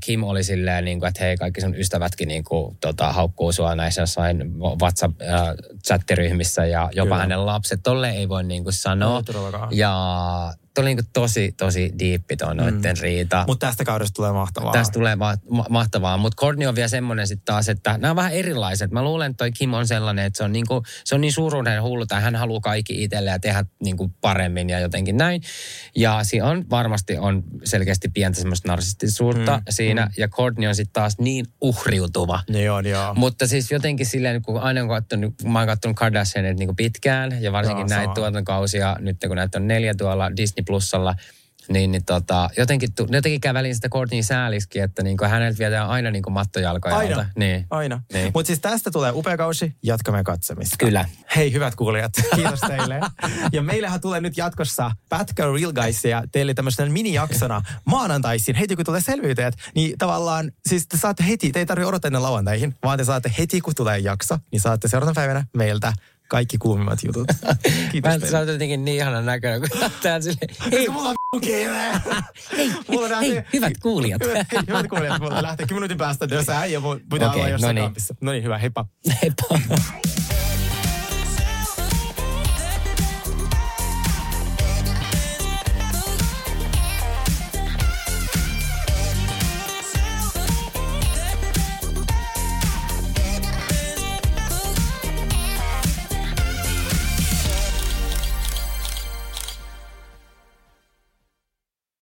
Kim oli silleen, niin kuin, että hei, kaikki sun ystävätkin niin kuin, tota, haukkuu sua näissä jossain WhatsApp-chattiryhmissä ja jopa Kyllä. hänen lapset. Tolle ei voi niin kuin sanoa. Ja oli niin tosi, tosi diippi tuo noitten riita. Mutta tästä kaudesta tulee mahtavaa. Tästä tulee ma- ma- mahtavaa, mutta Courtney on vielä semmoinen sitten taas, että nämä on vähän erilaiset. Mä luulen, että toi Kim on sellainen, että se on, niinku, se on niin suuruuden hullu, tai hän haluaa kaikki itselle ja tehdä niinku paremmin ja jotenkin näin. Ja siinä on varmasti on selkeästi pientä semmoista narsistisuutta mm, siinä, mm. ja Courtney on sitten taas niin uhriutuva. Niin on, joo. Mutta siis jotenkin silleen, kun aina kun, katsonut, kun mä oon katsonut Kardashianit niin pitkään, ja varsinkin Joo, näitä tuotantokausia, nyt kun näitä on neljä tuolla Disney Plusalla, niin, niin tota, jotenkin, tu- jotenkin käy väliin sitä Courtney sääliskin, että niin häneltä vietään aina niin mattojalkoja Aina. alta. Niin. Aina. Niin. Mutta siis tästä tulee upea kausi, jatkamme katsomista. Kyllä. Hei hyvät kuulijat, kiitos teille. ja meillähän tulee nyt jatkossa pätkä Real Guysia teille tämmöisenä minijaksona maanantaisin, heti kun tulee selvyyteet, niin tavallaan, siis te saatte heti, te ei tarvitse odottaa ennen lauantaihin, vaan te saatte heti kun tulee jakso, niin saatte seuraavana päivänä meiltä kaikki kuumimmat jutut. (laughs) Kiitos Mä sä oot jotenkin niin ihana näköinen, kun tää silleen, hei, mulla on kiire. hei, Mulla hei, lähtee- hyvät kuulijat. Hyvät, hei, hyvät kuulijat, mulla lähtee 10 minuutin päästä, jos äijä pitää Okei, olla jossain no niin. kampissa. No niin, hyvä, heippa. Heippa. (laughs)